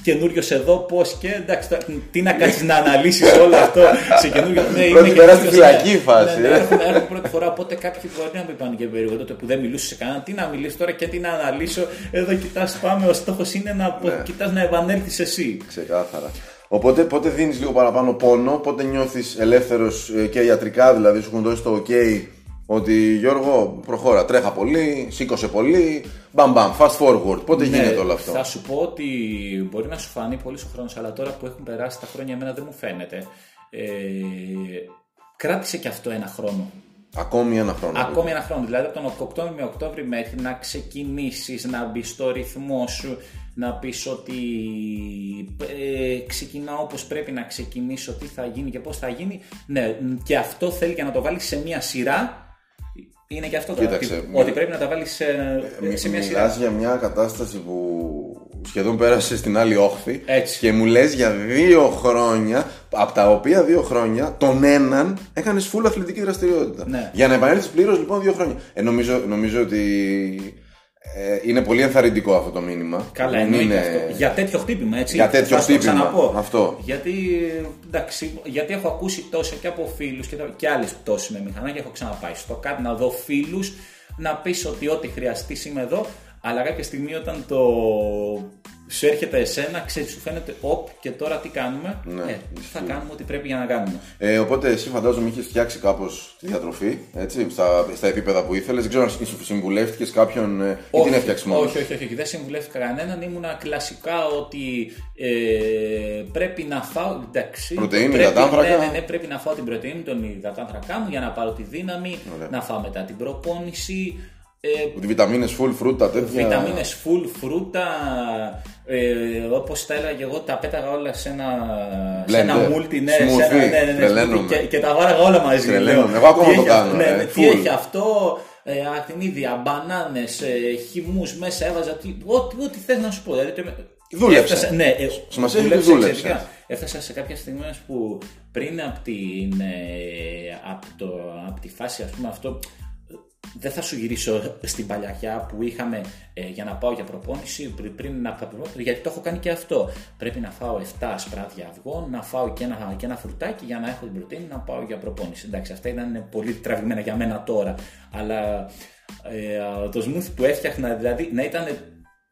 καινούριο εδώ, πώς και εντάξει, τώρα, τι να κάτσει να αναλύσεις όλο αυτό σε καινούριο. Ναι, Πρώτη είμαι πέρα στη καινούριος, φυλακή ναι. φάση, Ναι, ναι, ε. έρχομαι, έρχομαι πρώτη φορά, οπότε κάποιοι μπορεί να μην πάνε και περίεργο τότε που δεν μιλούσε σε κανέναν. Τι να μιλήσει τώρα και τι να αναλύσω. Εδώ κοιτάς, πάμε. Ο στόχος είναι να Ναι. κοιτάς να επανέλθεις εσύ. Ξεκάθαρα. Οπότε πότε δίνεις λίγο παραπάνω πόνο, πότε νιώθεις ελεύθερος και ιατρικά, δηλαδή σου έχουν δώσει το OK ότι Γιώργο προχώρα, τρέχα πολύ, σήκωσε πολύ, μπαμ μπαμ, fast forward. Πότε Ναι, γίνεται όλο αυτό; Θα σου πω ότι μπορεί να σου φανεί πολύ ο χρόνος, αλλά τώρα που έχουν περάσει τα χρόνια, εμένα δεν μου φαίνεται. Ε, κράτησε και αυτό ένα χρόνο. Ακόμη ένα χρόνο. Ακόμη ένα χρόνο. Δηλαδή από τον Οκτώβριο με Οκτώβριο μέχρι να ξεκινήσεις, να μπεις στο ρυθμό σου, να πεις ότι ε, ξεκινάω όπως πρέπει να ξεκινήσω, τι θα γίνει και πώς θα γίνει. Ναι, και αυτό θέλει και να το βάλεις σε μία σειρά. Είναι και αυτό τώρα. Κοίταξε, ότι, μη- ότι πρέπει να τα βάλεις σε, Μη- σε μία μιλάς σειρά. για μια κατάσταση που σχεδόν πέρασε στην άλλη όχθη Έτσι. και μου λες για δύο χρόνια, από τα οποία δύο χρόνια, τον έναν έκανες full αθλητική δραστηριότητα. Ναι. Για να επανέλθεις πλήρως λοιπόν δύο χρόνια. Ε, νομίζω, νομίζω ότι ε, είναι πολύ ενθαρρυντικό αυτό το μήνυμα. Καλά, Δεν εννοείται είναι- αυτό. Για τέτοιο χτύπημα, έτσι. Για τέτοιο Θα σου το χτύπημα, ξαναπώ. αυτό. Γιατί, εντάξει, γιατί έχω ακούσει τόσο και από φίλους και, τα- και άλλες πτώσεις με μηχανάκια. Έχω ξαναπάει στο κάτι να δω φίλους να πεις ότι ό,τι χρειαστείς είμαι εδώ. Αλλά κάποια στιγμή όταν το σου έρχεται εσένα, ξέρεις, σου φαίνεται, οπ, και τώρα τι κάνουμε; Ναι, ε, θα κάνουμε ό,τι πρέπει για να κάνουμε. Ε, οπότε εσύ φαντάζομαι είχες φτιάξει κάπως τη διατροφή έτσι, στα, στα επίπεδα που ήθελες. Δεν ξέρω αν συμβουλεύτηκες κάποιον ε, ή την έφτιαξες μόνος. όχι, όχι, όχι, όχι, δεν συμβουλεύτηκα κανέναν. Ήμουνα κλασικά ότι ε, πρέπει να φάω. Εντάξει, Πρωτεΐνη, πρέπει, υδατάνθρακα. Ναι, ναι, ναι, πρέπει να φάω την πρωτεΐνη, τον υδατάνθρακα μου για να πάρω τη δύναμη, Ωραία. να φάω μετά την προπόνηση. Ε, Ότι βιταμίνες, full φρούτα, τέτοια. Βιταμίνες full, φρούτα, ε, όπως τα έλεγα και εγώ, τα πέταγα όλα σε ένα, σε ένα Blender. multi, ναι, σε Smoothie. ένα, ναι, ναι, ναι, Τρελαίνομαι. smoothie και, και τα βάραγα όλα μαζί. Τρελαίνομαι. λέω. Εγώ ακόμα Τι το έχει κάνω, αυτό, ναι, ε, ναι, τι full. έχει αυτό, ε, ακτινίδια, μπανάνες, ε, χυμούς μέσα, έβαζα, τι, ό,τι, ό,τι θες να σου πω. Δηλαδή, το- Δούλεψε. έφτασα- ναι, ε, Σημασία έχει ότι δούλεψε δούλεψες. εξαιρετικά. Έφτασα σε κάποια στιγμή που πριν από, την, ε, από, το, από τη φάση, ας πούμε, αυτό δεν θα σου γυρίσω στην παλιακιά που είχαμε ε, για να πάω για προπόνηση πριν, πριν από τα προπόνηση, γιατί το έχω κάνει και αυτό. Πρέπει να φάω 7 σπράτια αυγών, να φάω και ένα, και ένα φρουτάκι για να έχω την πρωτεΐνη να πάω για προπόνηση. Εντάξει, αυτά ήταν πολύ τραβημένα για μένα τώρα. Αλλά ε, το smoothie που έφτιαχνα, δηλαδή να ήταν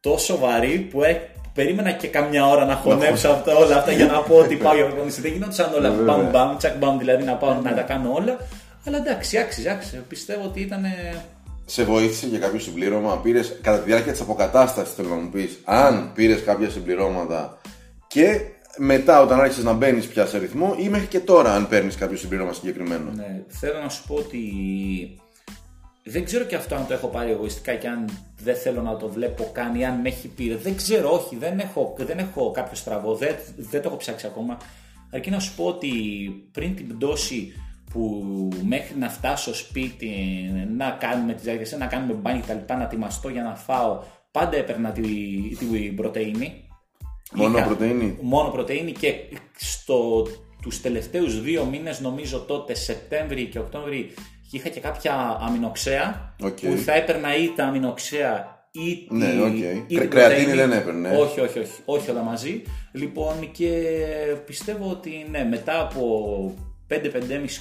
τόσο βαρύ που ε, περίμενα και καμιά ώρα να χωνέψω αυτά, όλα αυτά για να πω ότι πάω για προπόνηση. Δεν γινόντουσαν όλα Βέβαια. μπαμ μπαμ, τσακ μπαμ, δηλαδή να πάω να τα κάνω όλα. Αλλά εντάξει, άξιζε, άξιζε. Πιστεύω ότι ήταν. Σε βοήθησε για κάποιο συμπλήρωμα, πήρες κατά τη διάρκεια της αποκατάστασης, θέλω να μου πεις, αν πήρες κάποια συμπληρώματα και μετά όταν άρχισες να μπαίνεις πια σε ρυθμό ή μέχρι και τώρα, αν παίρνεις κάποιο συμπλήρωμα συγκεκριμένο; Ναι, θέλω να σου πω ότι δεν ξέρω και αυτό αν το έχω πάρει εγωιστικά και αν δεν θέλω να το βλέπω καν ή αν με έχει πει. Δεν ξέρω, όχι, δεν έχω, δεν έχω κάποιο στραβό, δεν, δεν το έχω ψάξει ακόμα. Αρκεί να σου πω ότι πριν την πτώση που μέχρι να φτάσω σπίτι, να κάνουμε τις διαδικασίες, να κάνουμε μπάνι και τα λοιπά, να ετοιμαστώ για να φάω, πάντα έπαιρνα τη, την πρωτεΐνη. Μόνο Είχα- πρωτεΐνη; Μόνο πρωτεΐνη και στο, τους τελευταίους δύο μήνες, νομίζω τότε Σεπτέμβρη και Οκτώβρη, είχα και κάποια αμινοξέα Οκ. που θα έπαιρνα ή τα αμινοξέα ή τη, Ναι, οκ. ή την Κρε- κρεατίνη πρωτεΐνη. δεν έπαιρνε. Όχι, όχι, όχι, όχι όλα μαζί. Λοιπόν, και πιστεύω ότι ναι, μετά από 5-5,5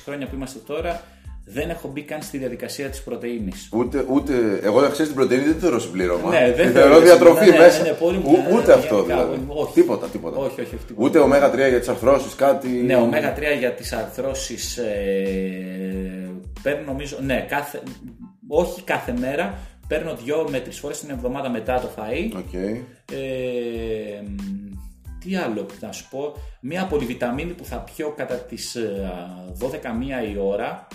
χρόνια που είμαστε τώρα, δεν έχω μπει καν στη διαδικασία της πρωτεΐνης. Ούτε, ούτε. Εγώ να ξέρεις την πρωτεΐνη δεν θεωρώ συμπλήρωμα. Ναι, δεν Τη θεωρώ θεωρώ διατροφή ναι, ναι, μέσα. ναι, ναι, πολύ- Ου- ναι, ναι, ούτε αυτό γενικά, δηλαδή. όχι. Τίποτα, τίποτα. Όχι, όχι, όχι, τίποτα. Ούτε ωμέγα 3 για τις αρθρώσεις, κάτι. Ναι, ωμέγα 3 για τις αρθρώσεις ε, παίρνω νομίζω, ναι, κάθε, όχι κάθε μέρα, παίρνω δυο με τρεις φορές την εβδομάδα μετά το φαΐ. Οκ. Ε, μ, τι άλλο να σου πω, μία πολυβιταμίνη που θα πιω κατά τις ε, 12 μία η ώρα.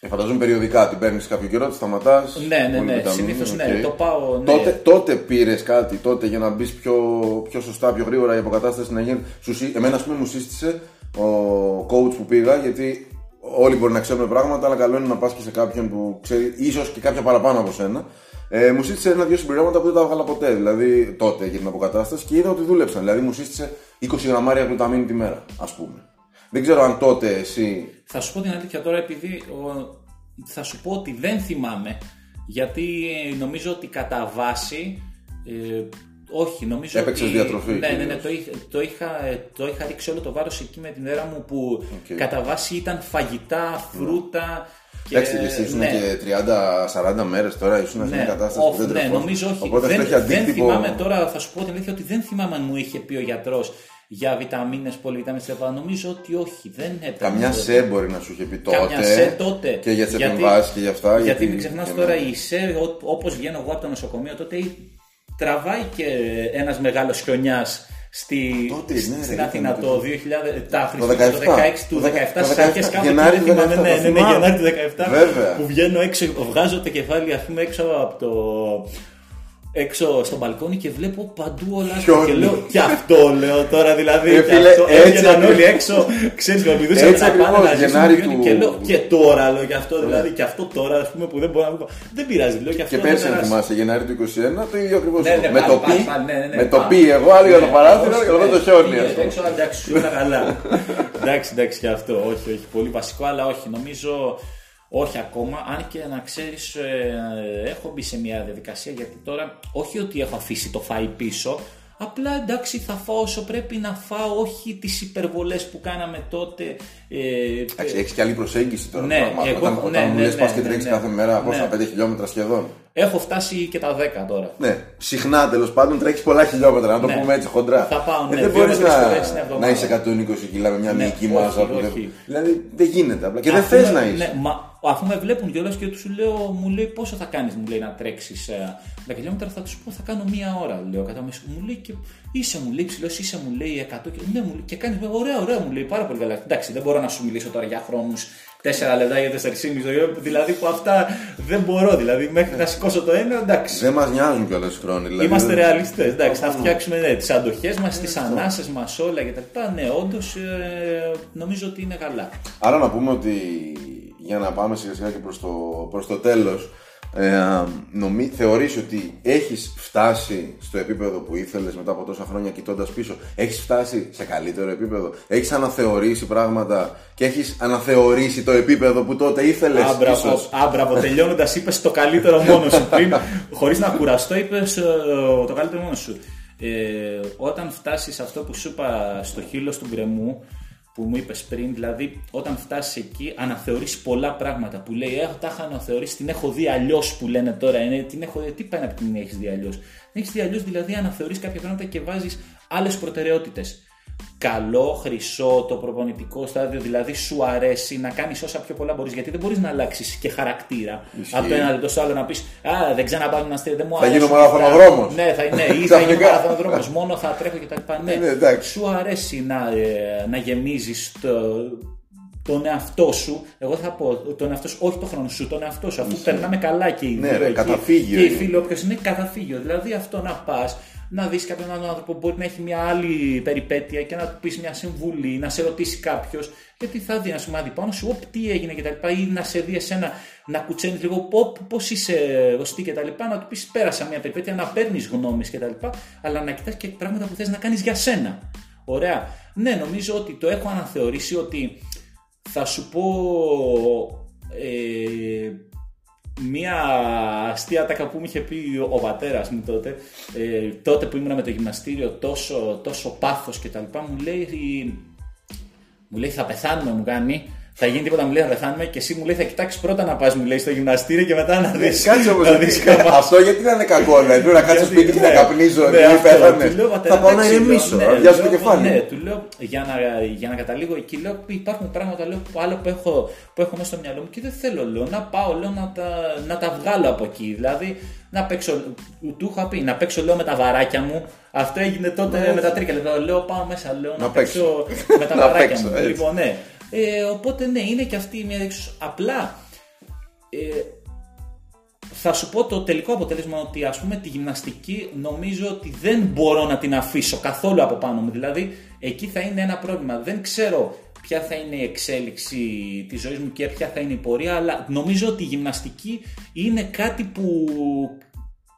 Ε, φαντάζομαι περιοδικά την παίρνεις κάποιο καιρό, τη σταματάς. Ναι, ναι, ναι, συνήθως ναι, το πάω, ναι. Τότε, τότε πήρες κάτι, τότε για να μπεις πιο, πιο σωστά, πιο γρήγορα η αποκατάσταση να γίνει. Σου, σύ- εμένα, ας πούμε, μου σύστησε ο coach που πήγα, γιατί όλοι μπορεί να ξέρουμε πράγματα, αλλά καλό είναι να πας και σε κάποιον που ξέρει, ίσως και κάποια παραπάνω από σένα. Ε, μου σύστησε ένα-δύο συμπληρώματα που δεν τα έβγαλα ποτέ, δηλαδή τότε για την αποκατάσταση και είδα ότι δούλεψαν. Δηλαδή μου σύστησε 20 γραμμάρια γλουταμίνη τη μέρα, ας πούμε. Δεν ξέρω αν τότε εσύ. Θα σου πω την αλήθεια τώρα επειδή ο, θα σου πω ότι δεν θυμάμαι γιατί ε, νομίζω ότι κατά βάση ε, όχι, νομίζω Έπαιξες ότι, διατροφή Ναι, ναι, ναι, κυρίως. το, είχα, το, είχα, ε, το είχα ρίξει όλο το βάρος εκεί με την μέρα μου που Οκ. κατά βάση ήταν φαγητά, φρούτα και, Εντάξει, και εσύ ήσουν ναι. και 30-40 μέρες τώρα, ήσουν σε μια Ναι, κατάσταση Οφ, που δεν ναι, τρεφόσουν. νομίζω όχι. Οπότε δεν, αυτό έχει δεν αντίκτυπο. θυμάμαι τώρα, θα σου πω την αλήθεια, ότι δεν θυμάμαι αν μου είχε πει ο γιατρός για βιταμίνες, πολυβιταμίνες κλπ. Νομίζω ότι όχι, δεν έπρεπε. Καμιά σε μπορεί να σου είχε πει τότε. Καμιά σε τότε. Και για τις Γιατί- επεμβάσεις και για αυτά. Γιατί, γιατί μην ξεχνάς και τώρα, να- η ΣΕ, όπως βγαίνω εγώ από το νοσοκομείο, τότε τραβάει και ένας μεγάλος χιονιάς στη, Τότε, ναι, ρε, στην ήταν Αθήνα το- το 2000, τα Το Χριστούγεννα 17. το 16 του Το 17 17, στι αρχέ κάπου Γενάρη δεν του θυμάμαι, 17, ναι, το ναι, ναι, θυμάμαι. Γενάρη του 17 Βέβαια. που βγαίνω έξω, βγάζω το κεφάλι ας πούμε έξω από το έξω στο μπαλκόνι και βλέπω παντού όλα Χιόνι. και λέω και αυτό λέω τώρα δηλαδή Ε, και φίλε, αυτό έτσι έβγαιναν ακριβώς. όλοι έξω ξέρεις με μιλούσαν Έτσι να πάνε ακριβώς, να ζήσουν Γενάρη το χιόνι του- και λέω και τώρα λέω και αυτό δηλαδή και αυτό τώρα ας πούμε που δεν μπορώ να βγω δεν πειράζει λέω και αυτό Και θα πέρσι, αν περάσει. θυμάσαι, Γενάρη του 21, το ίδιο ακριβώς. Ναι, ναι, με πάλι, το πάλι, πι, πάλι, ναι, ναι, ναι, με το πάλι. πι, εγώ άλλο για το Ναι, παράθυρο όχι, και εγώ ναι. το χιόνι. Ναι, ας πούμε. έξω, εντάξει, σου ήταν καλά. εντάξει, εντάξει και αυτό. Όχι, όχι, πολύ βασικό, αλλά όχι. Νομίζω όχι ακόμα. Αν και να ξέρεις, έχω μπει σε μια διαδικασία γιατί τώρα όχι ότι έχω αφήσει το φαΐ πίσω. Απλά εντάξει θα φάω όσο πρέπει να φάω, όχι τις υπερβολές που κάναμε τότε. Ε, Εντάξει, έχεις και άλλη προσέγγιση τώρα. Ναι, το πράγμα. εγώ- Όταν, ναι, όταν μου ναι, λες ναι, πας και ναι, τρέχει ναι. κάθε μέρα, πόσα Ναι. 5 χιλιόμετρα σχεδόν. έχω φτάσει και τα 10 τώρα. Ναι, συχνά τέλος πάντων τρέχεις πολλά χιλιόμετρα, να το Ναι. πούμε έτσι χοντρά. Θα πάω, Ε, ναι, δεν δύο μπορείς με τρεις να, φορές την εβδομάδα. να είσαι 120 κιλά με μια Ναι, μυϊκή όχι, μάζα. που δεν- όχι. Δηλαδή δεν γίνεται απλά. Και δεν Αφού θες με- να είσαι. Ναι, μα, αφού με βλέπουν κιόλας και τους λέω, μου λέει πόσο θα κάνεις, μου λέει να τρέξεις 10 χιλιόμετρα, θα τους πω θα κάνω μία ώρα. Λέω κατά μέσο. Μου λέει και είσαι, μου λέει ψηλός, είσαι, μου λέει 100 και, ναι, μου λέει, και κάνεις ωραία, ωραία, μου λέει πάρα πολύ καλά. Εντάξει, δεν μπορώ να σου μιλήσω τώρα για χρόνους 4 λεπτά ή 4,5 λεπτά, δηλαδή που αυτά δεν μπορώ. Δηλαδή μέχρι να σηκώσω το ένα, εντάξει. Δεν μας νοιάζουν κιόλας οι χρόνοι. Δηλαδή, Είμαστε δεν- ρεαλιστές. Εντάξει, θα φτιάξουμε ναι, τις αντοχές μας, τις ανάσες μας, όλα κτλ. Ναι, όντως νομίζω ότι είναι καλά. Άρα να πούμε ότι για να πάμε σιγά σιγά και προς το, προς το τέλος ε, νομί, θεωρείς ότι έχεις φτάσει στο επίπεδο που ήθελες μετά από τόσα χρόνια κοιτώντας πίσω; Έχεις φτάσει σε καλύτερο επίπεδο; Έχεις αναθεωρήσει πράγματα και έχεις αναθεωρήσει το επίπεδο που τότε ήθελες Άμπραβο, ίσως; άμπραβο. Τελειώνοντας, είπες το καλύτερο μόνο σου πριν. Χωρίς να κουραστώ, είπες το καλύτερο μόνο σου. Ε, όταν φτάσεις αυτό που σου είπα στο χείλος του γκρεμού, που μου είπες πριν, δηλαδή όταν φτάσεις εκεί, αναθεωρείς πολλά πράγματα που λέει: Έχω τα είχα αναθεωρήσει, την έχω δει αλλιώς που λένε τώρα. Είναι, την έχω, τι πάει να πει την έχεις δει αλλιώς. Την έχεις δει αλλιώς, δηλαδή αναθεωρείς κάποια πράγματα και βάζεις άλλες προτεραιότητες καλό, χρυσό το προπονητικό στάδιο, δηλαδή σου αρέσει να κάνεις όσα πιο πολλά μπορείς. Γιατί δεν μπορείς να αλλάξεις και χαρακτήρα. Ισχύει. Από το ένα λεπτό στο άλλο να πεις Α, δεν ξαναπάω γυμναστήριο, δεν μου Θα αρέσει. γίνω μαραθωνοδρόμος. Ναι, θα, ναι, ή θα γίνω Ξαφνικά. μαραθωνοδρόμος. Μόνο θα τρέχω κτλ. Ναι, Ναι, εντάξει. σου αρέσει να, ε, να γεμίζεις το, τον εαυτό σου, εγώ θα πω τον εαυτό σου, όχι τον χρόνο σου, τον εαυτό σου. Αφού περνάμε καλά και οι Ναι, δύο ρε, εκεί, καταφύγιο Και οι είναι. φίλοι, όποιος είναι καταφύγιο. Δηλαδή αυτό να πας, να δεις κάποιον άλλον άνθρωπο που μπορεί να έχει μια άλλη περιπέτεια και να του πεις μια συμβουλή, να σε ρωτήσει κάποιος, γιατί θα δει να σου μάθει πάνω σου, οπ, τι έγινε κτλ. Ή να σε δει εσένα να κουτσένεις λίγο, πώς είσαι γνωστή κτλ. Να του πεις πέρασα μια περιπέτεια, να παίρνεις γνώμες κτλ. Αλλά να κοιτάς και πράγματα που θες να κάνεις για σένα. Ωραία. Ναι, νομίζω ότι το έχω αναθεωρήσει ότι θα σου πω ε, μία αστεία τάκα που μου είχε πει ο πατέρας μου τότε, ε, τότε που ήμουν με το γυμναστήριο τόσο, τόσο πάθος και τα λοιπά, μου λέει, μου λέει θα πεθάνουμε μου κάνει, θα γίνει τίποτα, μου λέει θα πεθάνουμε και εσύ μου λέει θα κοιτάξεις πρώτα να πας, μου λέει στο γυμναστήριο και μετά να δει. Κάτσε όμως. Αυτό γιατί να είναι κακό, δηλαδή. Πρέπει να κάτσει σπίτι και να καπνίζω. Ναι, θα πάω να ηρεμήσω. Να το κεφάλι. Ναι, του λέω για να, για να καταλήγω εκεί, λέω υπάρχουν πράγματα λέω, που άλλο που έχω, που έχω μέσα στο μυαλό μου και δεν θέλω λέω, να πάω λέω, να, τα, να τα βγάλω από εκεί. Δηλαδή να παίξω, του είχα πει, να παίξω λέω με τα βαράκια μου. Αυτό έγινε τότε ναι, με τα τρίκα. Λέω, λέω πάω μέσα, λέω να, να παίξω με τα βαράκια μου. Λοιπόν, ναι. Ε, οπότε ναι, είναι και αυτή μια έξω. Απλά ε, θα σου πω το τελικό αποτέλεσμα ότι ας πούμε τη γυμναστική νομίζω ότι δεν μπορώ να την αφήσω καθόλου από πάνω μου. Δηλαδή εκεί θα είναι ένα πρόβλημα. Δεν ξέρω ποια θα είναι η εξέλιξη της ζωής μου και ποια θα είναι η πορεία, αλλά νομίζω ότι η γυμναστική είναι κάτι που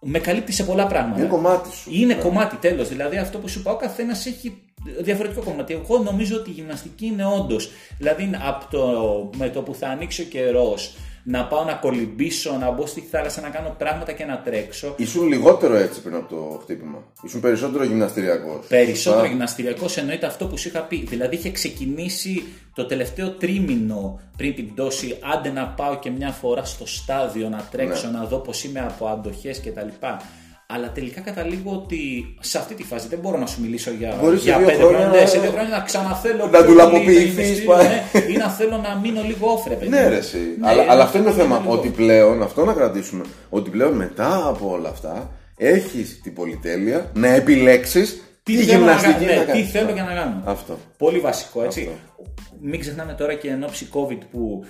με καλύπτει σε πολλά πράγματα. Είναι κομμάτι σου. Είναι yeah. κομμάτι τέλος. Δηλαδή αυτό που σου είπα, ο καθένας έχει διαφορετικό κομμάτι. Εγώ νομίζω ότι η γυμναστική είναι όντως. Δηλαδή από το, με το που θα ανοίξει ο καιρός, να πάω να κολυμπήσω, να μπω στη θάλασσα, να κάνω πράγματα και να τρέξω. Ήσουν λιγότερο έτσι πριν από το χτύπημα. Ήσουν περισσότερο γυμναστηριακός. Περισσότερο γυμναστηριακός εννοείται αυτό που σου είχα πει. Δηλαδή είχε ξεκινήσει το τελευταίο τρίμηνο πριν την πτώση, άντε να πάω και μια φορά στο στάδιο να τρέξω, ναι. να δω πώς είμαι από αντοχές κτλ. Αλλά τελικά καταλήγω ότι σε αυτή τη φάση δεν μπορώ να σου μιλήσω για, για πέντε χρόνια. Ναι, σε δύο χρόνια να ξαναθέλω να του λαποποιηθεί ναι, ή να θέλω να μείνω λίγο όφρε. Ναι, ρε, ναι, αλλά, αλλά αυτό είναι το θέμα. Ότι πλέον, αυτό να κρατήσουμε, ότι πλέον μετά από όλα αυτά έχεις την πολυτέλεια να επιλέξεις τι, τι γυμναστική να, ναι, τι θέλω και να κάνω. Αυτό. Πολύ βασικό, έτσι. Αυτό. Μην ξεχνάμε τώρα και εν ώψη COVID που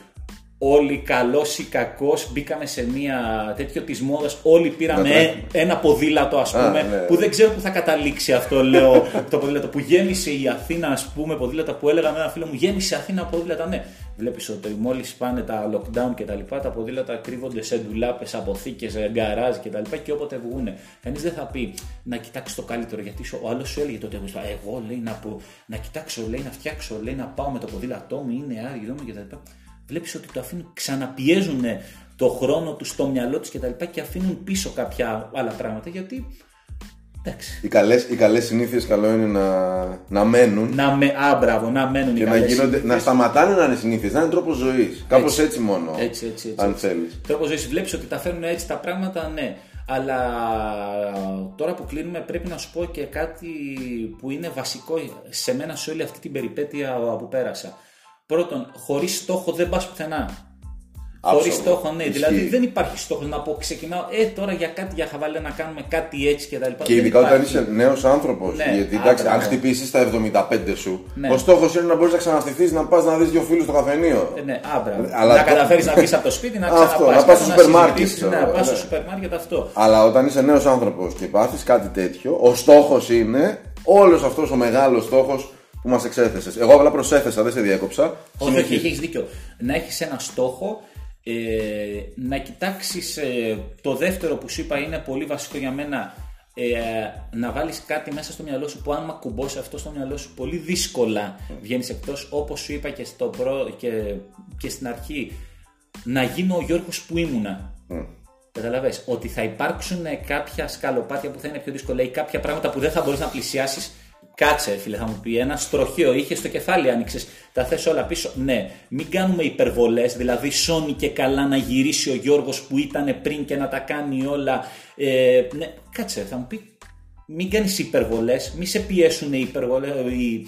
όλοι καλός ή κακός μπήκαμε σε μια τέτοιο της μόδας. Όλοι πήραμε ένα ποδήλατο, ας πούμε, ναι. που δεν ξέρω που θα καταλήξει αυτό, λέω το ποδήλατο. Που γέμισε η Αθήνα, ας πούμε, ποδήλατα που έλεγα με ένα φίλο μου, γέμισε η Αθήνα ποδήλατα. Ναι, βλέπεις ότι μόλις πάνε τα lockdown και τα λοιπά, τα ποδήλατα κρύβονται σε ντουλάπες, αποθήκες, γκαράζ και τα λοιπά και όποτε βγουν. Κανείς δεν θα πει να κοιτάξει το καλύτερο, γιατί ο άλλος σου έλεγε τότε, εγώ λέει να, να κοιτάξω, λέει να φτιάξω, λέει να πάω με το ποδήλατό μου, είναι άργη και τα λοιπά βλέπεις ότι το αφήνουν, ξαναπιέζουν το χρόνο τους στο μυαλό τους και τα λοιπά και αφήνουν πίσω κάποια άλλα πράγματα γιατί Εντάξει. Οι καλές, οι καλές συνήθειες καλό είναι να, να μένουν. Να με, α, μπράβο, να μένουν και οι να, γίνονται, να σταματάνε να είναι συνήθειες, να είναι τρόπος ζωής. Κάπως έτσι, μόνο, έτσι, έτσι, έτσι, αν θέλεις. Τρόπος ζωής, βλέπεις ότι τα φέρνουν έτσι τα πράγματα, ναι. Αλλά τώρα που κλείνουμε πρέπει να σου πω και κάτι που είναι βασικό σε μένα σε όλη αυτή την περιπέτεια που πέρασα. Πρώτον, χωρίς στόχο δεν πας πουθενά. Χωρίς στόχο, ναι. Δηλαδή δεν υπάρχει στόχος να πω ξεκινάω, ε, τώρα για κάτι για χαβαλέ να κάνουμε κάτι έτσι και τα λοιπά. Και ειδικά όταν είσαι νέος άνθρωπος. Ναι, γιατί εντάξει, αν χτυπήσεις τα 75 σου, ναι. ο στόχος είναι να μπορείς να ξαναστηθεί να πας να δεις δύο φίλους στο καφενείο. Ε, ναι, άμπρα. Αλλά να το... καταφέρεις να βγεις από το σπίτι, να ξαναπά. Να πας στο σούπερ μάρκετ. Να πας στο σούπερ μάρκετ αυτό. Αλλά όταν είσαι νέος άνθρωπος και πάθεις κάτι τέτοιο, ο στόχος είναι όλος αυτός ο μεγάλος στόχος που μας εξέθεσες. Εγώ απλά προσέθεσα, δεν σε διέκοψα. Όχι, όχι, έχεις δίκιο. Να έχεις ένα στόχο, ε, να κοιτάξεις ε, το δεύτερο που σου είπα είναι πολύ βασικό για μένα. Ε, να βάλεις κάτι μέσα στο μυαλό σου που αν ακουμπώσει αυτό στο μυαλό σου πολύ δύσκολα βγαίνεις εκτός όπως σου είπα και, στο προ, και, και στην αρχή να γίνω ο Γιώργος που ήμουνα mm. Καταλαβες, ότι θα υπάρξουν κάποια σκαλοπάτια που θα είναι πιο δύσκολα ή κάποια πράγματα που δεν θα μπορείς να πλησιάσεις Κάτσε, φίλε, θα μου πει ένα στροχείο, είχε στο κεφάλι, άνοιξες. Τα θες όλα πίσω. Ναι, μην κάνουμε υπερβολές, δηλαδή σώνει και καλά να γυρίσει ο Γιώργος που ήταν πριν και να τα κάνει όλα. Ε, ναι, κάτσε, θα μου πει. Μην κάνεις υπερβολές, μην σε πιέσουν οι υπερβολέ. Οι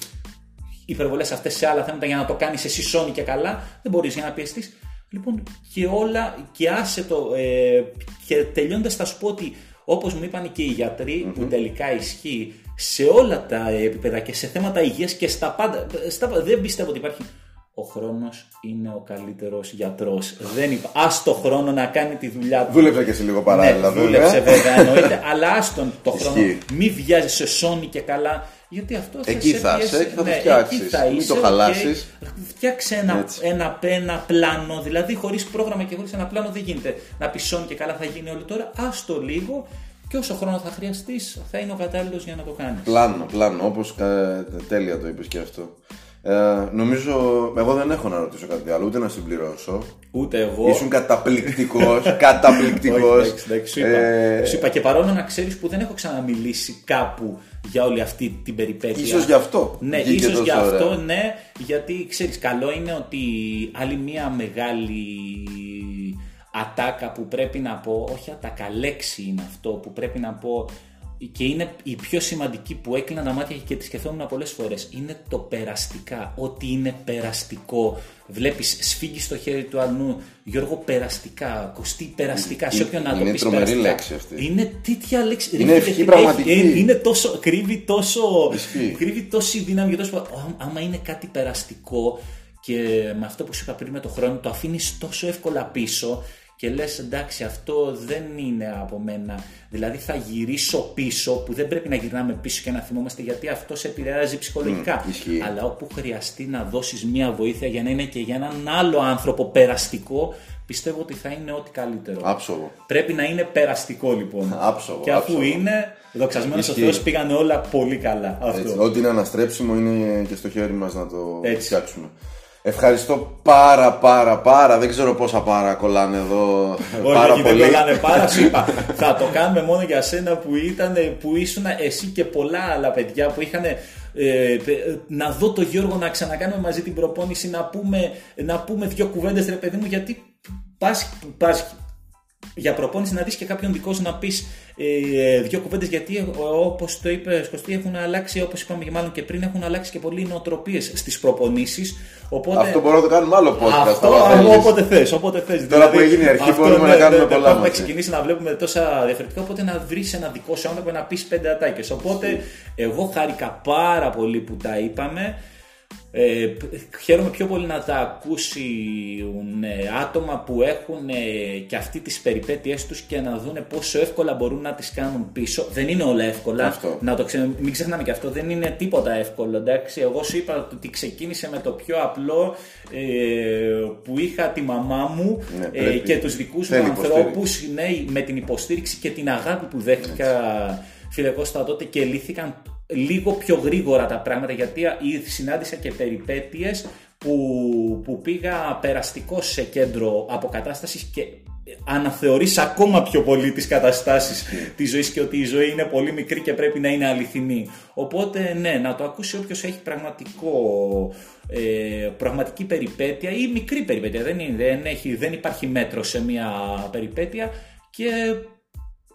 υπερβολές αυτές σε άλλα θέματα για να το κάνεις εσύ σώνει και καλά, δεν μπορείς για να πιεστείς. Λοιπόν, και όλα, και άσε το. Ε, και τελειώντας, θα σου πω ότι όπως μου είπαν και οι γιατροι που τελικά ισχύει, σε όλα τα επίπεδα και σε θέματα υγείας και στα πάντα. Στα, δεν πιστεύω ότι υπάρχει. Ο χρόνος είναι ο καλύτερος γιατρός. Δεν είπα. Α το χρόνο να κάνει τη δουλειά του. Δούλεψε και εσύ λίγο παράλληλα, ναι, Δούλεψε βέβαια, εννοείται. αλλά άστον το χρόνο. Μη βιάζει σε σώνει και καλά. Γιατί αυτό θα εκεί σε θα είσαι, εκεί θα το ναι, φτιάξεις. Μην το χαλάσεις. Φτιάξε ένα, ένα, ένα, πλάνο. Δηλαδή, χωρίς πρόγραμμα και χωρίς ένα πλάνο δεν γίνεται να πεις σώνει και καλά θα γίνει όλο τώρα. Άστο λίγο και όσο χρόνο θα χρειαστείς, θα είναι ο κατάλληλος για να το κάνεις. Πλάνο, πλάνο, όπως τέλεια το είπες και αυτό. Ε, νομίζω, εγώ δεν έχω να ρωτήσω κάτι άλλο, ούτε να συμπληρώσω. Ούτε εγώ. Ήσουν καταπληκτικός. καταπληκτικός. Όχι, εντάξει, εντάξει, σου, είπα. Ε, Σου είπα και παρόλο να ξέρεις που δεν έχω ξαναμιλήσει κάπου για όλη αυτή την περιπέτεια. Ίσως γι' αυτό Ναι, βγήκε ίσως τόσο γι' ωραία. αυτό, ναι, γιατί ξέρεις, καλό είναι ότι άλλη μία μεγάλη ατάκα που πρέπει να πω, όχι ατάκα, λέξη είναι αυτό που πρέπει να πω και είναι η πιο σημαντική που έκλεινα τα μάτια και τη σκεφτόμουν πολλές φορές είναι το περαστικά, ότι είναι περαστικό βλέπεις σφίγγει στο χέρι του αλλού Γιώργο περαστικά, κοστί περαστικά σε Είναι- όποιον να το είναι πεις τρομερή περαστικά. λέξη αυτή. είναι τέτοια λέξη Είναι Ρε, ευχή φίλε, πραγματική. έχει- είναι τόσο, κρύβει τόσο Ισχύει. κρύβει τόση δύναμη και τόσο. Ά- Άμα είναι κάτι περαστικό και με αυτό που σου είπα πριν με το χρόνο, το αφήνεις τόσο εύκολα πίσω και λες εντάξει, αυτό δεν είναι από μένα. Δηλαδή θα γυρίσω πίσω, που δεν πρέπει να γυρνάμε πίσω και να θυμόμαστε γιατί αυτό σε επηρεάζει ψυχολογικά. Μμ, ισχύει. Αλλά όπου χρειαστεί να δώσεις μία βοήθεια για να είναι και για έναν άλλο άνθρωπο περαστικό, πιστεύω ότι θα είναι ό,τι καλύτερο. Άψογο. Πρέπει να είναι περαστικό λοιπόν. Άψογο, Και αφού άψογο. είναι, δοξασμένος ο Ισχύει. Θεός, πήγαν όλα πολύ καλά. Αυτό. Έτσι, ό,τι είναι αναστρέψιμο είναι και στο χέρι μας να το Έτσι. φτιάξουμε. Ευχαριστώ πάρα πάρα πάρα, δεν ξέρω πόσα πάρα κολλάνε εδώ, πάρα Όχι, δεν πολύ. κολλάνε πάρα, σου είπα. θα το κάνουμε μόνο για σένα που, ήταν, που ήσουν εσύ και πολλά άλλα παιδιά που είχαν. Ε, πε- να δω το Γιώργο να ξανακάνουμε μαζί την προπόνηση, να πούμε, να πούμε δύο κουβέντες ρε παιδί μου, γιατί πας, πας για προπόνηση να δεις και κάποιον δικό σου να πεις ε, δύο κουβέντες γιατί ε, όπως το είπε Κωστή έχουν αλλάξει όπως είπαμε και μάλλον και πριν έχουν αλλάξει και πολλοί οι νοοτροπίες στις προπονήσεις οπότε Αυτό μπορώ να το κάνουμε άλλο podcast. αυτό άμα θέλεις. όποτε θες, όποτε θες. Τώρα που έγινε η αρχή αυτό, μπορούμε να κάνουμε πολλά Έχουμε μαζί. ξεκινήσει να βλέπουμε τόσα διαφορετικά, οπότε να βρεις ένα δικό σου άνθρωπο να πεις πέντε ατάκες. Οπότε εγώ χάρηκα πάρα πολύ που τα είπαμε. Ε, π- χαίρομαι πιο πολύ να τα ακούσουν ε, άτομα που έχουν ε, και αυτή τις περιπέτειές τους και να δούνε πόσο εύκολα μπορούν να τις κάνουν πίσω. Δεν είναι όλα εύκολα. Αυτό. Να το ξε... Μην ξεχνάμε και αυτό, δεν είναι τίποτα εύκολο. Εντάξει. Εγώ σου είπα ότι ξεκίνησε με το πιο απλό ε, που είχα τη μαμά μου Ναι, ε, πρέπει. και τους δικούς μου Θέλει ανθρώπους ναι, με την υποστήριξη και την αγάπη που δέχτηκα φίλε Κώστα τότε και λύθηκαν λίγο πιο γρήγορα τα πράγματα γιατί ή- συνάντησα και περιπέτειες που, που πήγα περαστικό σε κέντρο αποκατάστασης και αναθεωρείς ακόμα πιο πολύ τις καταστάσεις της ζωής και ότι η ζωή είναι πολύ μικρή και πρέπει να είναι αληθινή. Οπότε ναι, να το ακούσει όποιος έχει πραγματικό, ε, πραγματική περιπέτεια ή μικρή περιπέτεια. Δεν, είναι, δεν, έχει, δεν υπάρχει μέτρο σε μια περιπέτεια και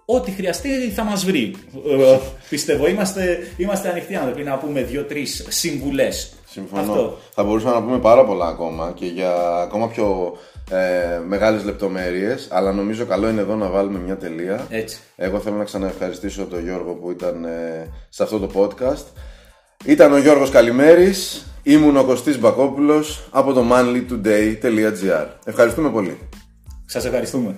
ό,τι χρειαστεί θα μας βρει. Ε, πιστεύω, είμαστε, είμαστε ανοιχτοί άνθρωποι να πούμε δύο-τρεις συμβουλές. Συμφωνώ. Αυτό. Θα μπορούσαμε να πούμε πάρα πολλά ακόμα και για ακόμα πιο ε, μεγάλες λεπτομέρειες, αλλά νομίζω καλό είναι εδώ να βάλουμε μια τελεία. Έτσι. Εγώ θέλω να ξαναευχαριστήσω τον Γιώργο που ήταν ε, σε αυτό το podcast. Ήταν ο Γιώργος Καλημέρης, ήμουν ο Κωστής Μπακόπουλος από το manlytoday.gr. Ευχαριστούμε πολύ. Σας ευχαριστούμε.